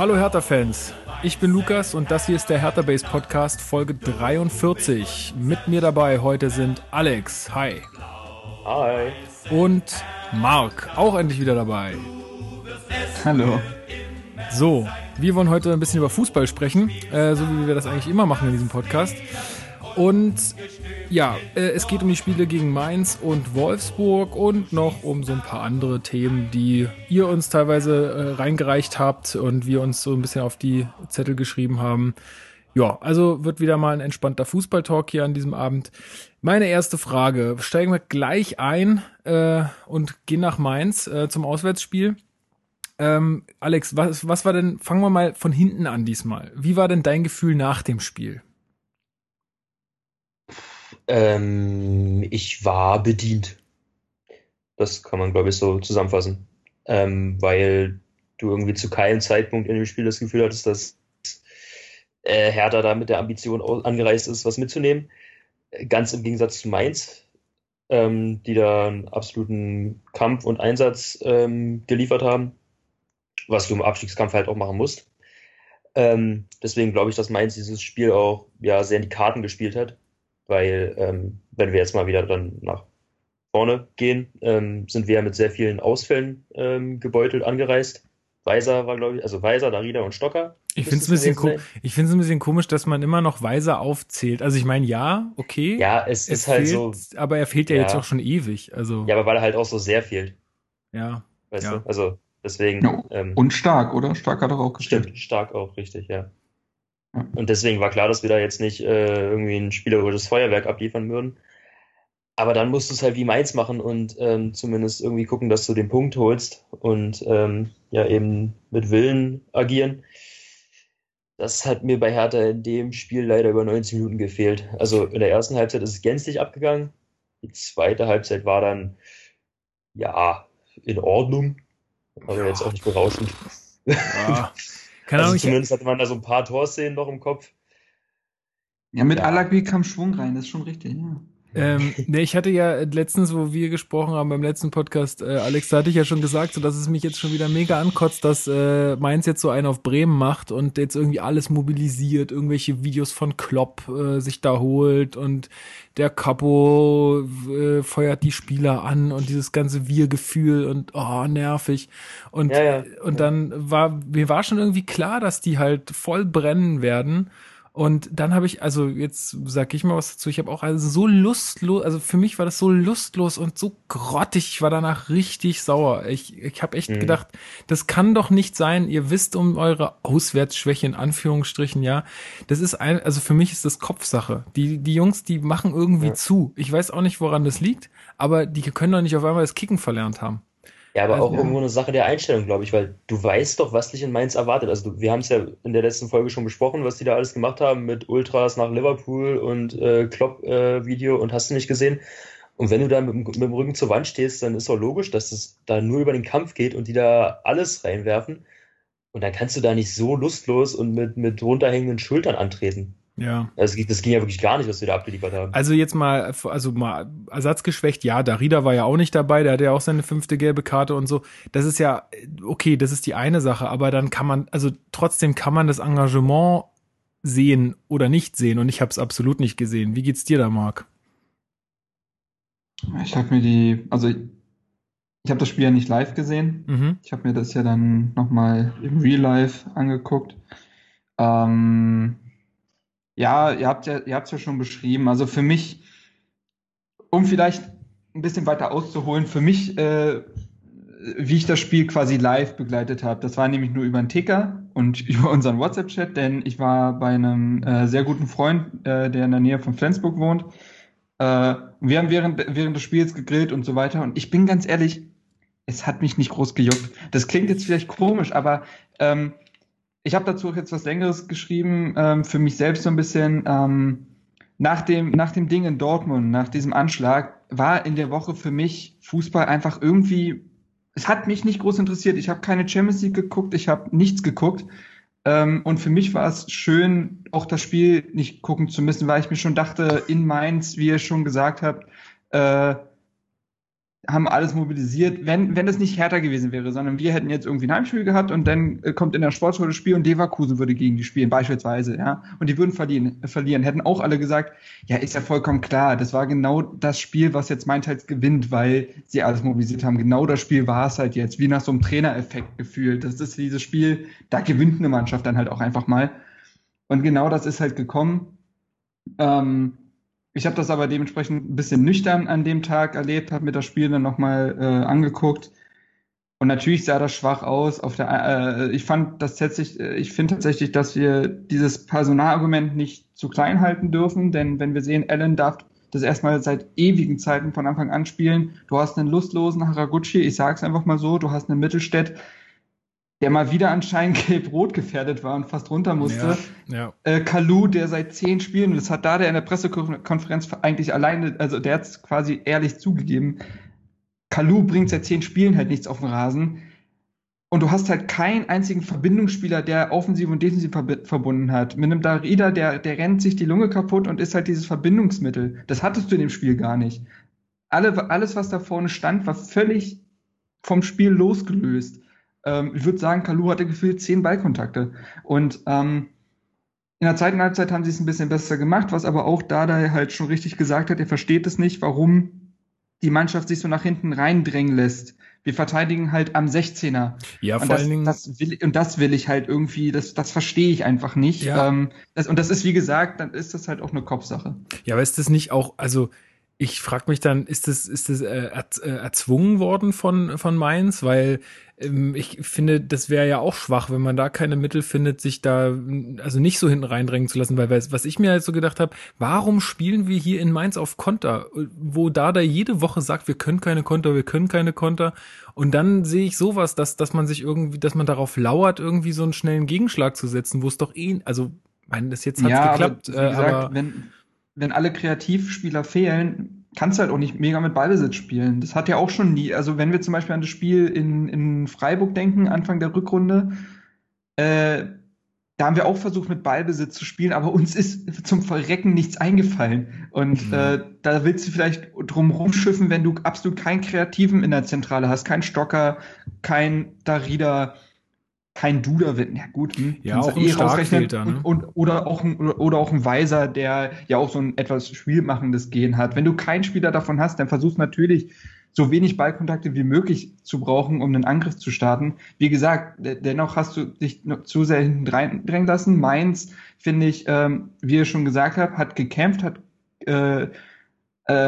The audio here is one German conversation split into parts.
Hallo Hertha-Fans, ich bin Lukas und das hier ist der Hertha Base Podcast Folge 43. Mit mir dabei heute sind Alex, hi. Hi. Und Marc, auch endlich wieder dabei. Hallo. So, wir wollen heute ein bisschen über Fußball sprechen, äh, so wie wir das eigentlich immer machen in diesem Podcast. Und ja, äh, es geht um die Spiele gegen Mainz und Wolfsburg und noch um so ein paar andere Themen, die ihr uns teilweise äh, reingereicht habt und wir uns so ein bisschen auf die Zettel geschrieben haben. Ja, also wird wieder mal ein entspannter Fußballtalk hier an diesem Abend. Meine erste Frage, steigen wir gleich ein äh, und gehen nach Mainz äh, zum Auswärtsspiel. Ähm, Alex, was, was war denn, fangen wir mal von hinten an diesmal. Wie war denn dein Gefühl nach dem Spiel? Ähm, ich war bedient. Das kann man, glaube ich, so zusammenfassen. Ähm, weil du irgendwie zu keinem Zeitpunkt in dem Spiel das Gefühl hattest, dass äh, Hertha da mit der Ambition angereist ist, was mitzunehmen. Ganz im Gegensatz zu Mainz, ähm, die da einen absoluten Kampf und Einsatz ähm, geliefert haben, was du im Abstiegskampf halt auch machen musst. Ähm, deswegen glaube ich, dass Mainz dieses Spiel auch ja sehr in die Karten gespielt hat weil ähm, wenn wir jetzt mal wieder dann nach vorne gehen, ähm, sind wir ja mit sehr vielen Ausfällen ähm, gebeutelt angereist. Weiser war, glaube ich, also Weiser, Darida und Stocker. Ich finde es ein, ein bisschen komisch, dass man immer noch Weiser aufzählt. Also ich meine, ja, okay. Ja, es, es ist halt fehlt, so. Aber er fehlt ja, ja, jetzt auch schon ewig. Also. Ja, aber weil er halt auch so sehr fehlt. Ja. Weißt ja. du? Also deswegen. Ja, ähm, und stark, oder? Stark hat er auch gespielt. Stimmt, stark auch, richtig, ja. Und deswegen war klar, dass wir da jetzt nicht äh, irgendwie ein spielerisches Feuerwerk abliefern würden. Aber dann musst du es halt wie Mainz machen und ähm, zumindest irgendwie gucken, dass du den Punkt holst und ähm, ja eben mit Willen agieren. Das hat mir bei Hertha in dem Spiel leider über 90 Minuten gefehlt. Also in der ersten Halbzeit ist es gänzlich abgegangen. Die zweite Halbzeit war dann ja in Ordnung, aber jetzt auch nicht berauschend. Ja. Keine also Ahnung, zumindest hatte man da so ein paar Torszenen noch im Kopf. Ja, mit ja. Alagui kam Schwung rein, das ist schon richtig, ja. Ähm, ne, ich hatte ja letztens, wo wir gesprochen haben beim letzten Podcast, äh, Alex, da hatte ich ja schon gesagt, so dass es mich jetzt schon wieder mega ankotzt, dass äh, Mainz jetzt so einen auf Bremen macht und jetzt irgendwie alles mobilisiert, irgendwelche Videos von Klopp äh, sich da holt und der Capo äh, feuert die Spieler an und dieses ganze Wir-Gefühl und oh, nervig. Und, ja, ja. und dann war, mir war schon irgendwie klar, dass die halt voll brennen werden. Und dann habe ich, also jetzt sag ich mal was dazu, ich habe auch also so lustlos, also für mich war das so lustlos und so grottig, ich war danach richtig sauer. Ich, ich habe echt mhm. gedacht, das kann doch nicht sein, ihr wisst um eure Auswärtsschwäche in Anführungsstrichen, ja. Das ist ein, also für mich ist das Kopfsache. Die, die Jungs, die machen irgendwie ja. zu. Ich weiß auch nicht, woran das liegt, aber die können doch nicht auf einmal das Kicken verlernt haben. Ja, aber also, auch ja. irgendwo eine Sache der Einstellung, glaube ich, weil du weißt doch, was dich in Mainz erwartet. Also du, wir haben es ja in der letzten Folge schon besprochen, was die da alles gemacht haben mit Ultras nach Liverpool und äh, Klopp-Video äh, und hast du nicht gesehen. Und wenn du da mit, mit, dem Rücken zur Wand stehst, dann ist doch logisch, dass es da nur über den Kampf geht und die da alles reinwerfen. Und dann kannst du da nicht so lustlos und mit, mit runterhängenden Schultern antreten. Ja. Also das ging ja wirklich gar nicht, was wir da abgeliefert haben. Also jetzt mal, also mal ersatzgeschwächt, ja, Darida war ja auch nicht dabei, der hatte ja auch seine fünfte gelbe Karte und so. Das ist ja, okay, das ist die eine Sache, aber dann kann man, also trotzdem kann man das Engagement sehen oder nicht sehen und ich habe es absolut nicht gesehen. Wie geht's dir da, Marc? Ich habe mir die, also ich habe das Spiel ja nicht live gesehen. Mhm. Ich habe mir das ja dann nochmal im Real Life angeguckt. Ähm, ja, ihr habt ja, ihr habt ja schon beschrieben. Also für mich, um vielleicht ein bisschen weiter auszuholen, für mich, äh, wie ich das Spiel quasi live begleitet habe, das war nämlich nur über einen Ticker und über unseren WhatsApp-Chat, denn ich war bei einem äh, sehr guten Freund, äh, der in der Nähe von Flensburg wohnt. Äh, wir haben während, während des Spiels gegrillt und so weiter. Und ich bin ganz ehrlich, es hat mich nicht groß gejuckt. Das klingt jetzt vielleicht komisch, aber ähm, ich habe dazu jetzt was Längeres geschrieben, ähm, für mich selbst so ein bisschen. Ähm, nach, dem, nach dem Ding in Dortmund, nach diesem Anschlag, war in der Woche für mich Fußball einfach irgendwie. Es hat mich nicht groß interessiert. Ich habe keine Champions League geguckt, ich habe nichts geguckt. Ähm, und für mich war es schön, auch das Spiel nicht gucken zu müssen, weil ich mir schon dachte, in Mainz, wie ihr schon gesagt habt, äh, haben alles mobilisiert, wenn, wenn das nicht härter gewesen wäre, sondern wir hätten jetzt irgendwie ein Heimspiel gehabt und dann äh, kommt in der Sportschule das Spiel und Leverkusen würde gegen die spielen, beispielsweise, ja. Und die würden verlieren, äh, verlieren. Hätten auch alle gesagt, ja, ist ja vollkommen klar, das war genau das Spiel, was jetzt Mainz gewinnt, weil sie alles mobilisiert haben. Genau das Spiel war es halt jetzt, wie nach so einem Trainereffekt gefühlt. Das ist dieses Spiel, da gewinnt eine Mannschaft dann halt auch einfach mal. Und genau das ist halt gekommen. Ähm, ich habe das aber dementsprechend ein bisschen nüchtern an dem Tag erlebt, habe mir das Spiel dann nochmal äh, angeguckt. Und natürlich sah das schwach aus. Auf der, äh, ich fand das tatsächlich, äh, ich finde tatsächlich, dass wir dieses Personalargument nicht zu klein halten dürfen, denn wenn wir sehen, Allen darf das erstmal seit ewigen Zeiten von Anfang an spielen. Du hast einen lustlosen Haraguchi, ich sag's einfach mal so, du hast einen Mittelstädt, der mal wieder anscheinend gelb-rot gefährdet war und fast runter musste. Ja, ja. Äh, Kalu, der seit zehn Spielen, das hat da der in der Pressekonferenz eigentlich alleine, also der hat es quasi ehrlich zugegeben, Kalu bringt seit zehn Spielen halt nichts auf den Rasen. Und du hast halt keinen einzigen Verbindungsspieler, der offensiv und defensiv verbunden hat. Mit einem Darida, der, der rennt sich die Lunge kaputt und ist halt dieses Verbindungsmittel. Das hattest du in dem Spiel gar nicht. Alle, alles, was da vorne stand, war völlig vom Spiel losgelöst. Ähm, ich würde sagen, Kalu hatte gefühlt zehn Ballkontakte. Und ähm, in der zweiten Halbzeit haben sie es ein bisschen besser gemacht, was aber auch Dada halt schon richtig gesagt hat, er versteht es nicht, warum die Mannschaft sich so nach hinten reindrängen lässt. Wir verteidigen halt am 16er. Ja, und vor das, allen Dingen. Das will, und das will ich halt irgendwie, das, das verstehe ich einfach nicht. Ja. Ähm, das, und das ist, wie gesagt, dann ist das halt auch eine Kopfsache. Ja, aber ist das nicht auch, also ich frage mich dann, ist das, ist das äh, äh, erzwungen worden von, von Mainz? Weil ähm, ich finde, das wäre ja auch schwach, wenn man da keine Mittel findet, sich da also nicht so hinten reindrängen zu lassen. Weil was ich mir halt so gedacht habe, warum spielen wir hier in Mainz auf Konter, wo da da jede Woche sagt, wir können keine Konter, wir können keine Konter. Und dann sehe ich sowas, dass, dass man sich irgendwie, dass man darauf lauert, irgendwie so einen schnellen Gegenschlag zu setzen, wo es doch eh, also, mein, das jetzt hat's ja, geklappt, aber, wie gesagt, äh, aber wenn, wenn alle Kreativspieler fehlen, kannst du halt auch nicht mega mit Ballbesitz spielen. Das hat ja auch schon nie, also wenn wir zum Beispiel an das Spiel in, in Freiburg denken, Anfang der Rückrunde, äh, da haben wir auch versucht, mit Ballbesitz zu spielen, aber uns ist zum Verrecken nichts eingefallen. Und Mhm. äh, da willst du vielleicht drum rumschiffen, wenn du absolut keinen Kreativen in der Zentrale hast, kein Stocker, kein Darida, kein Duda wird, ja gut, hm, Ja, auch rausrechnen. fehlt da, ne? und, und, oder auch ein, oder, auch ein Weiser, der ja auch so ein etwas spielmachendes Gen hat. Wenn du keinen Spieler davon hast, dann versuchst natürlich so wenig Ballkontakte wie möglich zu brauchen, um einen Angriff zu starten. Wie gesagt, de- dennoch hast du dich noch zu sehr hinten reindrängen lassen. Mainz, finde ich, ähm, wie ihr schon gesagt habt, hat gekämpft, hat, äh, äh,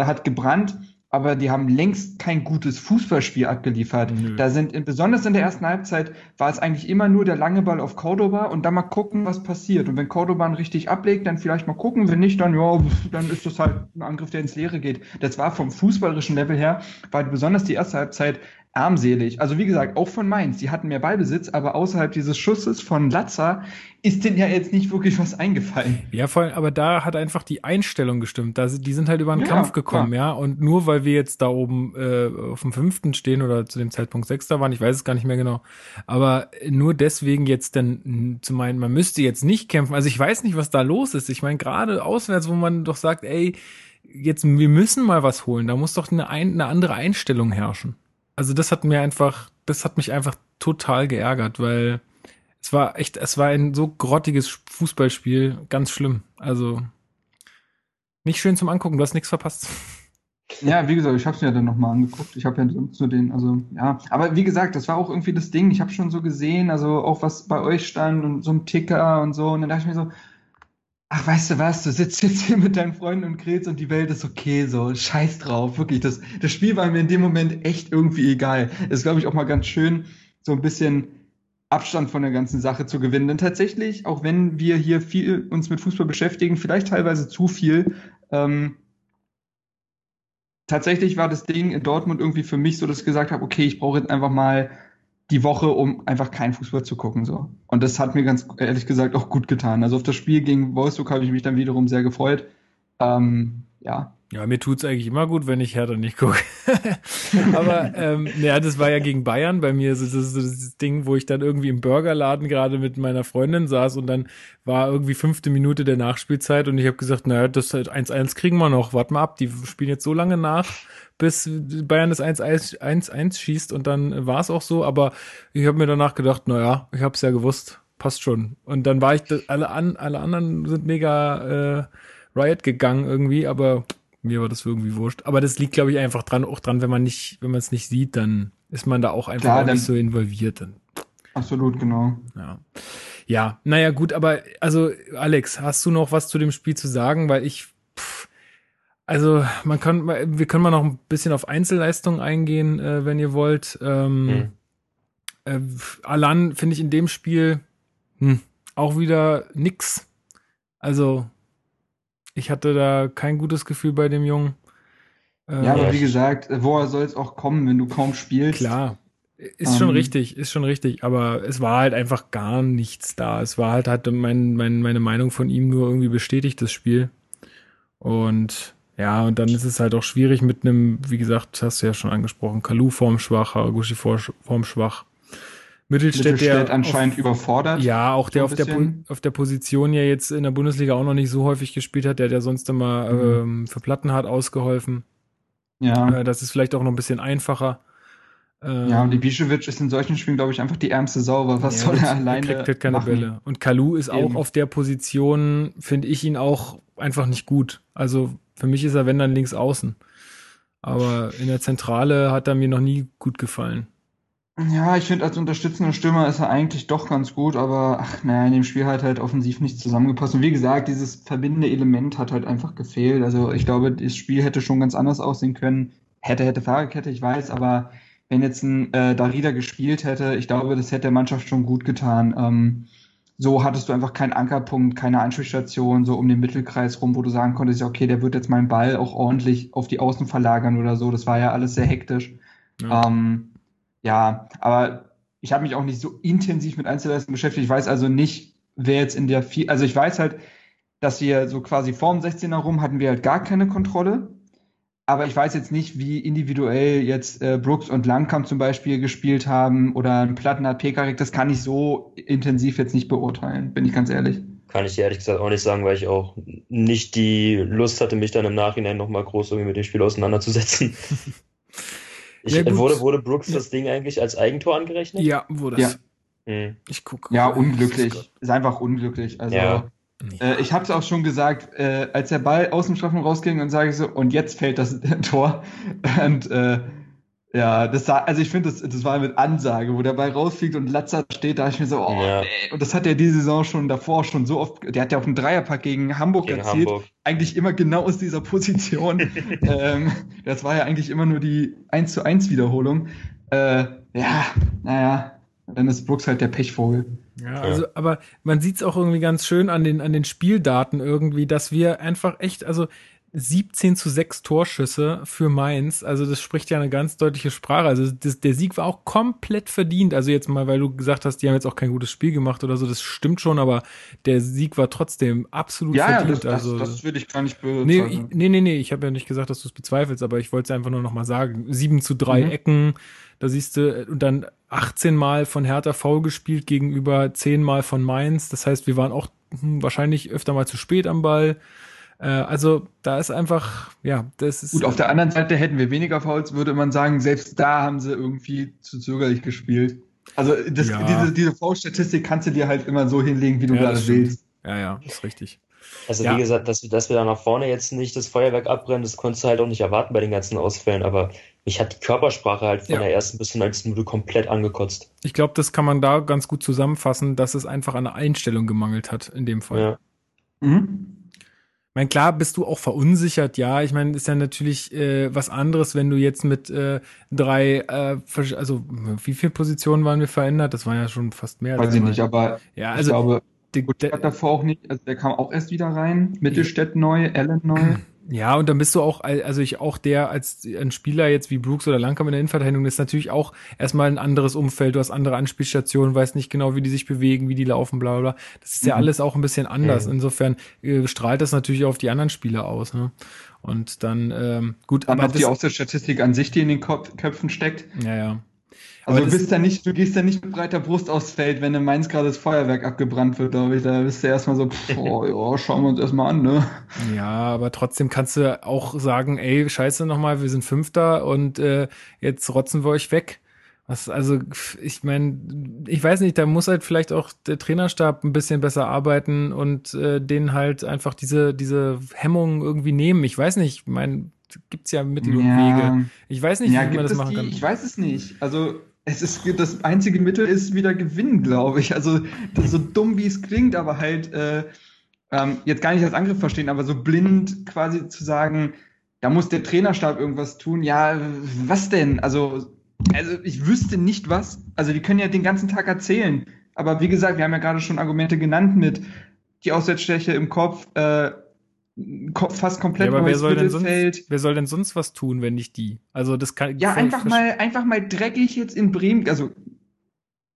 hat gebrannt, aber die haben längst kein gutes Fußballspiel abgeliefert. Nö. Da sind, in- besonders in der ersten Halbzeit, war es eigentlich immer nur der lange Ball auf Cordoba und dann mal gucken, was passiert. Und wenn Cordoba ihn richtig ablegt, dann vielleicht mal gucken. Wenn nicht, dann, ja, dann ist das halt ein Angriff, der ins Leere geht. Das war vom fußballerischen Level her, war besonders die erste Halbzeit armselig. Also wie gesagt, auch von Mainz. Die hatten mehr Ballbesitz, aber außerhalb dieses Schusses von Latza ist denen ja jetzt nicht wirklich was eingefallen. Ja, voll, aber da hat einfach die Einstellung gestimmt. Da, die sind halt über den Ja, Kampf gekommen, klar. ja. Und nur weil wir jetzt da oben äh, auf dem fünften stehen oder zu dem Zeitpunkt Sechster waren, ich weiß es gar nicht mehr genau. Aber nur deswegen jetzt dann mh, zu meinen, man müsste jetzt nicht kämpfen. Also ich weiß nicht, was da los ist. Ich meine, gerade auswärts, wo man doch sagt, ey, jetzt, wir müssen mal was holen. Da muss doch eine, ein, eine andere Einstellung herrschen. Also das hat mir einfach, das hat mich einfach total geärgert, weil es war echt, es war ein so grottiges Fußballspiel, ganz schlimm. Also nicht schön zum Angucken, du hast nichts verpasst. Ja, wie gesagt, ich habe es mir dann nochmal angeguckt. Ich habe ja sonst nur den, also ja. Aber wie gesagt, das war auch irgendwie das Ding. Ich habe schon so gesehen, also auch was bei euch stand und so ein Ticker und so. Und dann dachte ich mir so, ach, weißt du was, du sitzt jetzt hier mit deinen Freunden und grätst und die Welt ist okay, so scheiß drauf. Wirklich, das, das Spiel war mir in dem Moment echt irgendwie egal. Ist, glaube ich, auch mal ganz schön, so ein bisschen Abstand von der ganzen Sache zu gewinnen. Denn tatsächlich, auch wenn wir hier viel uns mit Fußball beschäftigen, vielleicht teilweise zu viel, ähm, tatsächlich war das Ding in Dortmund irgendwie für mich so, dass ich gesagt habe, okay, ich brauche jetzt einfach mal die Woche, um einfach keinen Fußball zu gucken. so. Und das hat mir ganz ehrlich gesagt auch gut getan. Also auf das Spiel gegen Wolfsburg habe ich mich dann wiederum sehr gefreut. Ähm, ja. Ja, mir tut's eigentlich immer gut, wenn ich Hertha nicht gucke. Aber ähm, ja, das war ja gegen Bayern bei mir das, das Ding, wo ich dann irgendwie im Burgerladen gerade mit meiner Freundin saß und dann war irgendwie fünfte Minute der Nachspielzeit und ich habe gesagt, naja, das 1-1 kriegen wir noch, warte mal ab, die spielen jetzt so lange nach, bis Bayern das 1-1 schießt und dann war es auch so, aber ich habe mir danach gedacht, naja, ich habe es ja gewusst, passt schon. Und dann war ich, alle, an, alle anderen sind mega äh, Riot gegangen irgendwie, aber mir war das irgendwie wurscht. Aber das liegt, glaube ich, einfach dran, auch dran, wenn man nicht, wenn man es nicht sieht, dann ist man da auch einfach Klar, auch nicht so involviert. Dann. Absolut, genau. Ja. Ja, naja, gut, aber also, Alex, hast du noch was zu dem Spiel zu sagen? Weil ich, pff, also man kann, wir können mal noch ein bisschen auf Einzelleistungen eingehen, äh, wenn ihr wollt. Ähm, hm. äh, Alan finde ich in dem Spiel hm, auch wieder nix. Also ich hatte da kein gutes Gefühl bei dem Jungen. Äh, ja, aber wie gesagt, woher soll es auch kommen, wenn du kaum spielst? Klar. Ist schon ähm, richtig, ist schon richtig, aber es war halt einfach gar nichts da. Es war halt, hat mein, mein, meine Meinung von ihm nur irgendwie bestätigt, das Spiel. Und ja, und dann ist es halt auch schwierig mit einem, wie gesagt, hast du ja schon angesprochen, Kalu formschwach, Haraguchi formschwach. Mittelstädt, Mittelstädt der anscheinend auf, überfordert. Ja, auch der auf der, auf der Position ja jetzt in der Bundesliga auch noch nicht so häufig gespielt hat, der der sonst immer mhm. ähm, für Plattenhardt ausgeholfen. Ja. Äh, das ist vielleicht auch noch ein bisschen einfacher. Ähm, ja, und Ibišević ist in solchen Spielen, glaube ich, einfach die ärmste Sau, was ja, soll er alleine kriegt halt keine machen. Bälle. Und Kalu ist Eben. auch auf der Position, finde ich ihn auch einfach nicht gut. Also für mich ist er, wenn dann links außen. Aber in der Zentrale hat er mir noch nie gut gefallen. Ja, ich finde, als unterstützender Stürmer ist er eigentlich doch ganz gut, aber ach, naja, in dem Spiel hat halt offensiv nicht zusammengepasst. Und wie gesagt, dieses verbindende Element hat halt einfach gefehlt. Also ich glaube, das Spiel hätte schon ganz anders aussehen können. Hätte, hätte Fahrerkette, ich weiß, aber wenn jetzt ein äh, Darida gespielt hätte, ich glaube, das hätte der Mannschaft schon gut getan. Ähm, so hattest du einfach keinen Ankerpunkt, keine Anspielstation, so um den Mittelkreis rum, wo du sagen konntest, ja, okay, der wird jetzt meinen Ball auch ordentlich auf die Außen verlagern oder so. Das war ja alles sehr hektisch. Ja. Ähm, ja, aber ich habe mich auch nicht so intensiv mit Einzelleistungen beschäftigt. Ich weiß also nicht, wer jetzt in der vier, also ich weiß halt, dass wir so quasi vorm 16er rum hatten wir halt gar keine Kontrolle. Aber ich weiß jetzt nicht, wie individuell jetzt äh, Brooks und Langkamp zum Beispiel gespielt haben oder ein Plattenhardt Pekarik. Das kann ich so intensiv jetzt nicht beurteilen, bin ich ganz ehrlich. Kann ich ehrlich gesagt auch nicht sagen, weil ich auch nicht die Lust hatte, mich dann im Nachhinein nochmal groß irgendwie mit dem Spiel auseinanderzusetzen. Ich, ja, wurde, wurde Brooks ja. das Ding eigentlich als Eigentor angerechnet? Ja, wurde es. Ja. Hm. Ich gucke. Ja, unglücklich. Ist einfach unglücklich. Also, ja. äh, ich habe es auch schon gesagt, äh, als der Ball aus dem Strafraum rausging und sage ich so, und jetzt fällt das Tor. Und äh, ja, das sah, also ich finde, das, das war mit Ansage, wo der Ball rausfliegt und Latzer steht, da ich mir so, oh, ja. nee. Und das hat er diese Saison schon davor schon so oft, der hat ja auch einen Dreierpack gegen Hamburg gegen erzielt. Hamburg. Eigentlich immer genau aus dieser Position. ähm, das war ja eigentlich immer nur die 1 zu 1 Wiederholung. Äh, ja, naja, dann ist Brooks halt der Pechvogel. Ja, also, aber man sieht es auch irgendwie ganz schön an den, an den Spieldaten irgendwie, dass wir einfach echt, also 17 zu 6 Torschüsse für Mainz. Also das spricht ja eine ganz deutliche Sprache. Also das, der Sieg war auch komplett verdient. Also jetzt mal, weil du gesagt hast, die haben jetzt auch kein gutes Spiel gemacht oder so, das stimmt schon, aber der Sieg war trotzdem absolut ja, verdient. Ja, das, also, das, das würde ich gar nicht bezweifeln. Nee, nee, nee, nee. ich habe ja nicht gesagt, dass du es bezweifelst, aber ich wollte es einfach nur noch mal sagen. 7 zu 3 mhm. Ecken, da siehst du, und dann 18 Mal von Hertha V gespielt gegenüber 10 Mal von Mainz. Das heißt, wir waren auch hm, wahrscheinlich öfter mal zu spät am Ball. Äh, also da ist einfach, ja, das ist. Gut, auf der anderen Seite hätten wir weniger Fouls, würde man sagen, selbst da haben sie irgendwie zu zögerlich gespielt. Also das, ja. diese, diese Foul-Statistik kannst du dir halt immer so hinlegen, wie du ja, gerade willst. Ja, ja, ist richtig. Also ja. wie gesagt, dass, dass wir da nach vorne jetzt nicht das Feuerwerk abbrennen, das konntest du halt auch nicht erwarten bei den ganzen Ausfällen, aber mich hat die Körpersprache halt von ja. der ersten bis zur 90. Minute komplett angekotzt. Ich glaube, das kann man da ganz gut zusammenfassen, dass es einfach an der Einstellung gemangelt hat in dem Fall. Ja. Mhm. Ich meine, klar bist du auch verunsichert, ja. Ich meine, ist ja natürlich äh, was anderes, wenn du jetzt mit äh, drei, äh, also wie viele Positionen waren wir verändert? Das war ja schon fast mehr. Weiß ich nicht, aber ja, also, ich glaube, der, hat davor auch nicht, also der kam auch erst wieder rein. Mittelstädt neu, Allen neu. Ja, und dann bist du auch, also ich auch der als ein Spieler jetzt wie Brooks oder Langkamp in der Innenverteidigung, ist natürlich auch erstmal ein anderes Umfeld. Du hast andere Anspielstationen, weißt nicht genau, wie die sich bewegen, wie die laufen, bla bla bla. Das ist mhm. ja alles auch ein bisschen anders. Mhm. Insofern äh, strahlt das natürlich auf die anderen Spieler aus. Ne? Und dann, ähm, gut, dann aber. Auch die Außerstatistik an sich, die in den Köpfen steckt. Ja, ja. Also du bist da nicht, du gehst da nicht mit breiter Brust aufs Feld, wenn in Mainz gerade das Feuerwerk abgebrannt wird, glaube ich. Da bist du erstmal so, pff, oh, ja, schauen wir uns erstmal an, ne? Ja, aber trotzdem kannst du auch sagen, ey, scheiße nochmal, wir sind Fünfter und äh, jetzt rotzen wir euch weg. Was, also, ich meine, ich weiß nicht, da muss halt vielleicht auch der Trainerstab ein bisschen besser arbeiten und äh, denen halt einfach diese, diese Hemmungen irgendwie nehmen. Ich weiß nicht, ich meine, gibt's ja Mittel und ja. Wege. Ich weiß nicht, ja, wie man das machen die? kann. Ich weiß es nicht. Also, es ist das einzige Mittel ist wieder gewinnen, glaube ich. Also so dumm wie es klingt, aber halt äh, ähm, jetzt gar nicht als Angriff verstehen, aber so blind quasi zu sagen, da muss der Trainerstab irgendwas tun. Ja, was denn? Also also ich wüsste nicht was. Also die können ja den ganzen Tag erzählen. Aber wie gesagt, wir haben ja gerade schon Argumente genannt mit die Auswärtsschwäche im Kopf, äh, fast komplett ja, aber wer soll, denn sonst, wer soll denn sonst was tun, wenn nicht die? Also das kann ja einfach mal einfach mal dreckig jetzt in Bremen, also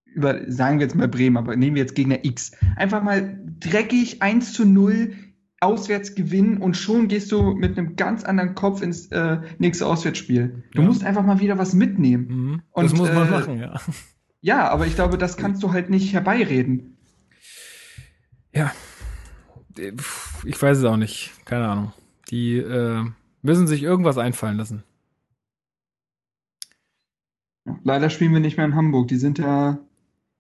über sagen wir jetzt mal Bremen, aber nehmen wir jetzt Gegner X, einfach mal dreckig 1 zu 0 auswärts gewinnen und schon gehst du mit einem ganz anderen Kopf ins äh, nächste Auswärtsspiel. Du ja. musst einfach mal wieder was mitnehmen. Mhm. Und, das muss man äh, machen, ja. Ja, aber ich glaube, das kannst du halt nicht herbeireden. Ja. Ich weiß es auch nicht. Keine Ahnung. Die äh, müssen sich irgendwas einfallen lassen. Leider spielen wir nicht mehr in Hamburg. Die sind ja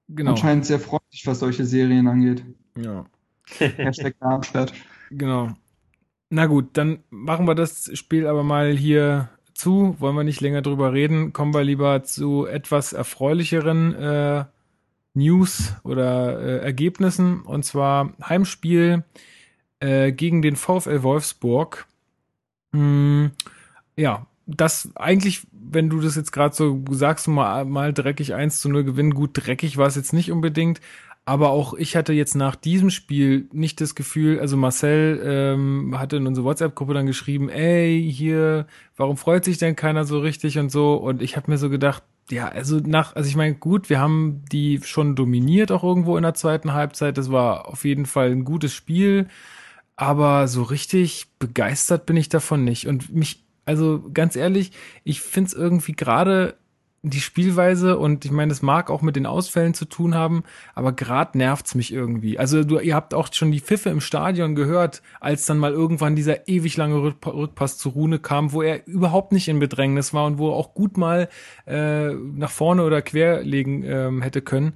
genau. anscheinend sehr freundlich, was solche Serien angeht. Ja. Hashtag Darmstadt. Genau. Na gut, dann machen wir das Spiel aber mal hier zu. Wollen wir nicht länger drüber reden. Kommen wir lieber zu etwas erfreulicheren äh, News oder äh, Ergebnissen. Und zwar Heimspiel äh, gegen den VfL Wolfsburg. Hm, ja, das eigentlich, wenn du das jetzt gerade so sagst, mal, mal dreckig 1 zu 0 gewinnen, gut, dreckig war es jetzt nicht unbedingt, aber auch ich hatte jetzt nach diesem Spiel nicht das Gefühl, also Marcel ähm, hatte in unsere WhatsApp-Gruppe dann geschrieben, ey, hier, warum freut sich denn keiner so richtig und so? Und ich habe mir so gedacht, ja, also nach, also ich meine, gut, wir haben die schon dominiert auch irgendwo in der zweiten Halbzeit. Das war auf jeden Fall ein gutes Spiel. Aber so richtig begeistert bin ich davon nicht. Und mich, also ganz ehrlich, ich find's irgendwie gerade die Spielweise und ich meine, das mag auch mit den Ausfällen zu tun haben, aber gerade nervt's mich irgendwie. Also du, ihr habt auch schon die Pfiffe im Stadion gehört, als dann mal irgendwann dieser ewig lange Rückpass zu Rune kam, wo er überhaupt nicht in Bedrängnis war und wo er auch gut mal äh, nach vorne oder quer legen ähm, hätte können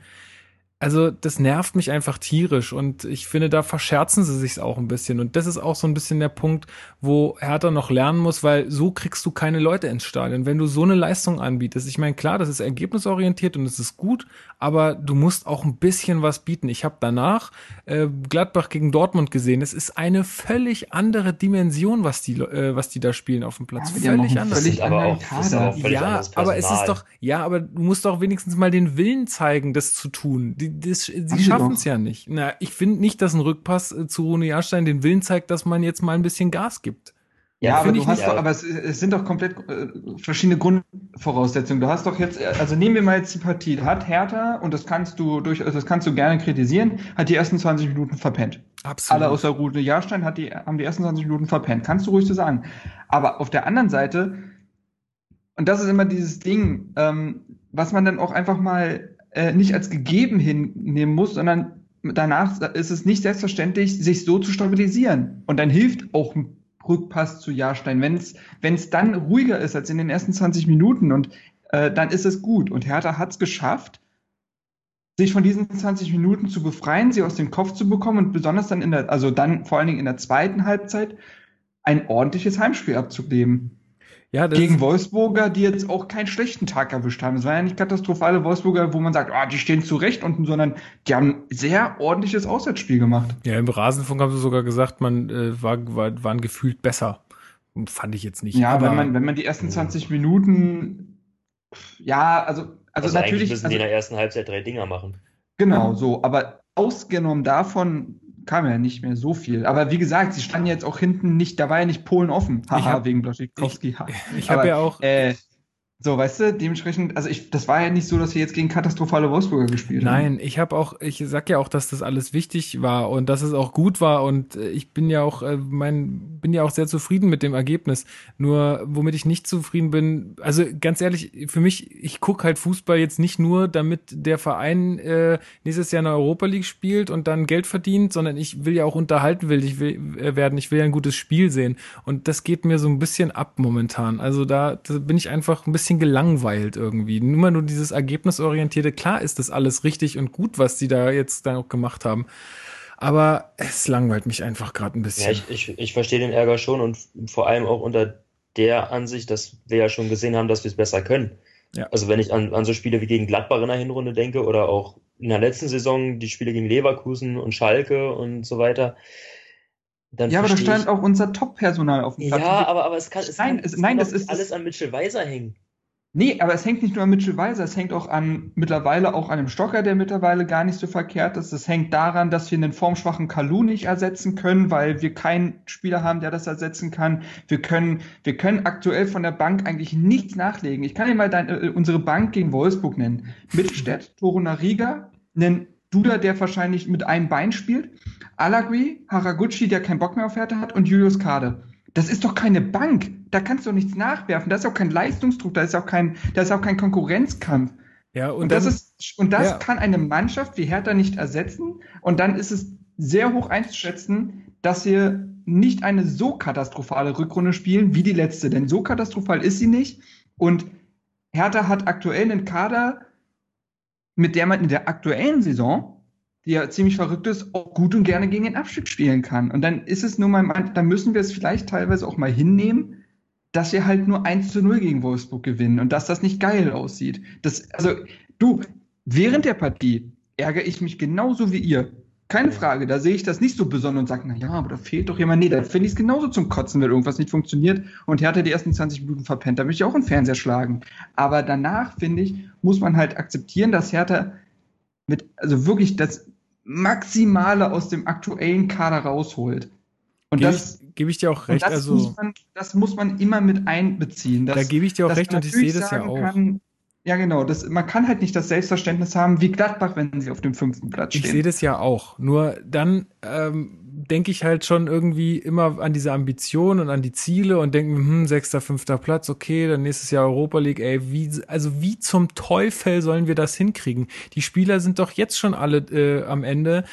also das nervt mich einfach tierisch und ich finde, da verscherzen sie sich auch ein bisschen. Und das ist auch so ein bisschen der Punkt, wo Hertha noch lernen muss, weil so kriegst du keine Leute ins Stadion. Wenn du so eine Leistung anbietest, ich meine, klar, das ist ergebnisorientiert und es ist gut, aber du musst auch ein bisschen was bieten. Ich habe danach äh, Gladbach gegen Dortmund gesehen. Es ist eine völlig andere Dimension, was die, äh, was die da spielen auf dem Platz. Ja, völlig anders. Völlig aber auch, auch völlig ja, aber es ist doch, ja, aber du musst doch wenigstens mal den Willen zeigen, das zu tun. Die, das, sie schaffen es ja nicht. Na, ich finde nicht, dass ein Rückpass äh, zu Rune Jahrstein den Willen zeigt, dass man jetzt mal ein bisschen Gas gibt. Ja, aber du hast doch, aber es, es, sind doch komplett äh, verschiedene Grundvoraussetzungen. Du hast doch jetzt, also nehmen wir mal jetzt die Partie. Hat Hertha, und das kannst du durch, also das kannst du gerne kritisieren, hat die ersten 20 Minuten verpennt. Absolut. Alle außer Rune Jahrstein hat die, haben die ersten 20 Minuten verpennt. Kannst du ruhig so sagen. Aber auf der anderen Seite, und das ist immer dieses Ding, ähm, was man dann auch einfach mal äh, nicht als gegeben hinnehmen muss, sondern danach ist es nicht selbstverständlich, sich so zu stabilisieren. Und dann hilft auch ein Rückpass zu Jahrstein. Wenn es dann ruhiger ist als in den ersten 20 Minuten und äh, dann ist es gut. Und Hertha hat es geschafft, sich von diesen 20 Minuten zu befreien, sie aus dem Kopf zu bekommen und besonders dann in der, also dann vor allen Dingen in der zweiten Halbzeit, ein ordentliches Heimspiel abzugeben. Ja, gegen Wolfsburger, die jetzt auch keinen schlechten Tag erwischt haben. Es waren ja nicht katastrophale Wolfsburger, wo man sagt, ah, die stehen zurecht unten, sondern die haben ein sehr ordentliches Auswärtsspiel gemacht. Ja, im Rasenfunk haben sie sogar gesagt, man äh, war, war, waren gefühlt besser. Fand ich jetzt nicht. Ja, aber wenn man, wenn man die ersten 20 Minuten, ja, also, also, also natürlich. müssen also, die in der ersten Halbzeit drei Dinger machen. Genau, so. Aber ausgenommen davon kam ja nicht mehr so viel. Aber wie gesagt, sie standen jetzt auch hinten nicht, da war ja nicht Polen offen. Haha, wegen Blaschikowski. Ich, ich habe ja auch. Äh, So, weißt du, dementsprechend, also ich, das war ja nicht so, dass wir jetzt gegen katastrophale Wolfsburger gespielt haben. Nein, ich habe auch, ich sag ja auch, dass das alles wichtig war und dass es auch gut war und äh, ich bin ja auch, äh, mein, bin ja auch sehr zufrieden mit dem Ergebnis. Nur, womit ich nicht zufrieden bin, also ganz ehrlich, für mich, ich gucke halt Fußball jetzt nicht nur, damit der Verein äh, nächstes Jahr in der Europa League spielt und dann Geld verdient, sondern ich will ja auch unterhalten will, ich will äh, werden, ich will ja ein gutes Spiel sehen und das geht mir so ein bisschen ab momentan. Also da, da bin ich einfach ein bisschen bisschen gelangweilt irgendwie. Nur nur dieses Ergebnisorientierte. Klar ist das alles richtig und gut, was die da jetzt dann auch gemacht haben. Aber es langweilt mich einfach gerade ein bisschen. Ja, ich, ich, ich verstehe den Ärger schon und vor allem auch unter der Ansicht, dass wir ja schon gesehen haben, dass wir es besser können. Ja. Also wenn ich an, an so Spiele wie gegen Gladbach in der Hinrunde denke oder auch in der letzten Saison die Spiele gegen Leverkusen und Schalke und so weiter, dann ja, aber da stand auch unser Top-Personal auf dem Platz. Ja, aber, aber es kann, es nein, kann, es, nein, kann das ist alles an Mitchell Weiser hängen. Nee, aber es hängt nicht nur an Mitchell Weiser, es hängt auch an mittlerweile auch an einem Stocker, der mittlerweile gar nicht so verkehrt ist. Es hängt daran, dass wir einen formschwachen Kalu nicht ersetzen können, weil wir keinen Spieler haben, der das ersetzen kann. Wir können, wir können aktuell von der Bank eigentlich nichts nachlegen. Ich kann dir mal dein, äh, unsere Bank gegen Wolfsburg nennen. Mittelstädt, Torunariga, einen Duda, der wahrscheinlich mit einem Bein spielt, Alagui, Haraguchi, der keinen Bock mehr auf Härte hat und Julius Kade. Das ist doch keine Bank. Da kannst du doch nichts nachwerfen. Da ist auch kein Leistungsdruck, da ist auch kein, da ist auch kein Konkurrenzkampf. Ja, und, und das dann, ist, und das ja. kann eine Mannschaft wie Hertha nicht ersetzen. Und dann ist es sehr hoch einzuschätzen, dass wir nicht eine so katastrophale Rückrunde spielen wie die letzte. Denn so katastrophal ist sie nicht. Und Hertha hat aktuell einen Kader, mit der man in der aktuellen Saison die ja ziemlich verrückt ist, auch gut und gerne gegen den Abstieg spielen kann. Und dann ist es nur mal, dann müssen wir es vielleicht teilweise auch mal hinnehmen, dass wir halt nur 1 zu 0 gegen Wolfsburg gewinnen und dass das nicht geil aussieht. Das, also, du, während der Partie ärgere ich mich genauso wie ihr. Keine Frage, da sehe ich das nicht so besonders und sage, na ja, aber da fehlt doch jemand. Nee, da finde ich es genauso zum Kotzen, wenn irgendwas nicht funktioniert. Und Hertha die ersten 20 Minuten verpennt, da möchte ich auch einen Fernseher schlagen. Aber danach, finde ich, muss man halt akzeptieren, dass Hertha mit, also wirklich das Maximale aus dem aktuellen Kader rausholt. Und Gebe das gebe ich dir auch recht. Das, also, muss man, das muss man immer mit einbeziehen. Dass, da gebe ich dir auch recht und ich sehe das ja auch. Kann, ja, genau. Das, man kann halt nicht das Selbstverständnis haben wie Gladbach, wenn sie auf dem fünften Platz stehen. Ich sehe das ja auch. Nur dann ähm, denke ich halt schon irgendwie immer an diese Ambition und an die Ziele und denke, hm, sechster, fünfter Platz, okay, dann nächstes Jahr Europa League, ey, wie, also wie zum Teufel sollen wir das hinkriegen? Die Spieler sind doch jetzt schon alle äh, am Ende.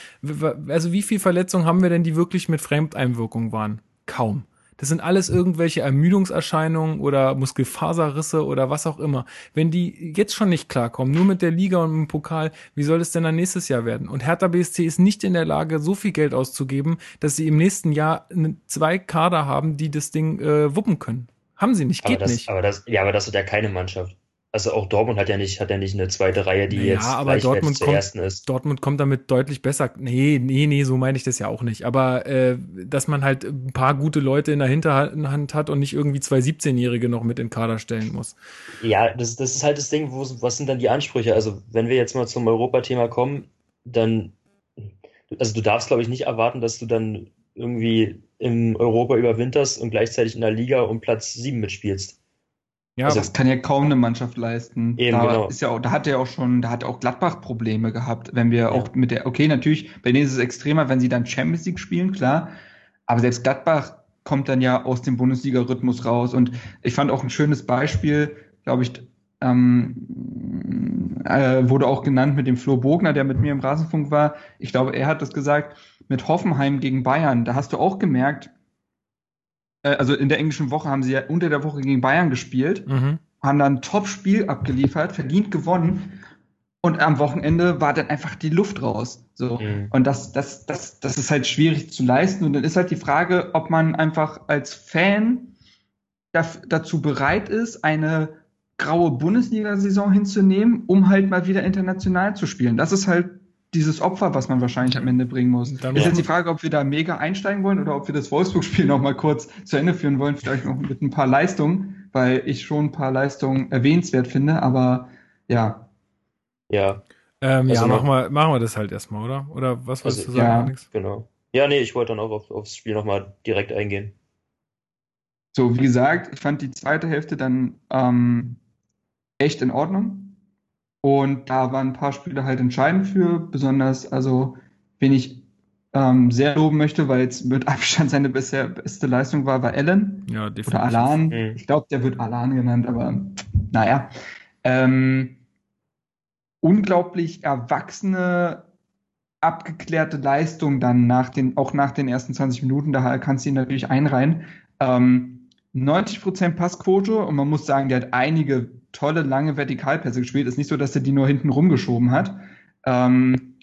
Also wie viel Verletzungen haben wir denn, die wirklich mit Fremdeinwirkung waren? Kaum. Das sind alles irgendwelche Ermüdungserscheinungen oder Muskelfaserrisse oder was auch immer. Wenn die jetzt schon nicht klarkommen, nur mit der Liga und dem Pokal, wie soll es denn dann nächstes Jahr werden? Und Hertha BSC ist nicht in der Lage, so viel Geld auszugeben, dass sie im nächsten Jahr zwei Kader haben, die das Ding äh, wuppen können. Haben sie nicht, geht aber das, nicht. Aber das, ja, aber das hat ja keine Mannschaft. Also auch Dortmund hat ja nicht, hat ja nicht eine zweite Reihe, die ja, jetzt aber Dortmund kommt, ersten ist. Dortmund kommt damit deutlich besser. Nee, nee, nee, so meine ich das ja auch nicht. Aber äh, dass man halt ein paar gute Leute in der Hinterhand hat und nicht irgendwie zwei 17-Jährige noch mit in den Kader stellen muss. Ja, das, das ist halt das Ding, wo, was sind dann die Ansprüche? Also wenn wir jetzt mal zum Europathema kommen, dann, also du darfst, glaube ich, nicht erwarten, dass du dann irgendwie im Europa überwinterst und gleichzeitig in der Liga um Platz 7 mitspielst. Ja, also, das kann ja kaum eine Mannschaft leisten. Eben, da genau. ist ja auch, da hat er auch schon, da hat auch Gladbach Probleme gehabt, wenn wir ja. auch mit der, okay, natürlich, bei denen ist es extremer, wenn sie dann Champions League spielen, klar. Aber selbst Gladbach kommt dann ja aus dem Bundesliga-Rhythmus raus. Und ich fand auch ein schönes Beispiel, glaube ich, ähm, äh, wurde auch genannt mit dem Flo Bogner, der mit mir im Rasenfunk war. Ich glaube, er hat das gesagt, mit Hoffenheim gegen Bayern. Da hast du auch gemerkt, also in der englischen Woche haben sie ja unter der Woche gegen Bayern gespielt, mhm. haben dann ein Top-Spiel abgeliefert, verdient gewonnen. Und am Wochenende war dann einfach die Luft raus. So. Mhm. Und das, das, das, das ist halt schwierig zu leisten. Und dann ist halt die Frage, ob man einfach als Fan dazu bereit ist, eine graue Bundesliga-Saison hinzunehmen, um halt mal wieder international zu spielen. Das ist halt dieses Opfer, was man wahrscheinlich am Ende bringen muss. Dann ist jetzt die Frage, ob wir da mega einsteigen wollen oder ob wir das Wolfsburg-Spiel noch mal kurz zu Ende führen wollen, vielleicht noch mit ein paar Leistungen, weil ich schon ein paar Leistungen erwähnenswert finde, aber ja. Ja. Ähm, also ja, machen wir, machen wir das halt erstmal, oder? Oder was wolltest also, du sagen, ja, Alex? Genau. Ja, nee, ich wollte dann auch auf, aufs Spiel nochmal direkt eingehen. So, wie gesagt, ich fand die zweite Hälfte dann ähm, echt in Ordnung. Und da waren ein paar Spiele halt entscheidend für, besonders, also, wen ich ähm, sehr loben möchte, weil es mit Abstand seine bisher beste Leistung war, war Allen. Ja, definitiv. Oder Alan. Mhm. Ich glaube, der wird Alan genannt, aber naja. Ähm, unglaublich erwachsene, abgeklärte Leistung dann nach den, auch nach den ersten 20 Minuten, da kannst du ihn natürlich einreihen. Ähm, 90% Passquote und man muss sagen, der hat einige tolle, lange Vertikalpässe gespielt. Ist nicht so, dass er die nur hinten rumgeschoben hat. Ähm,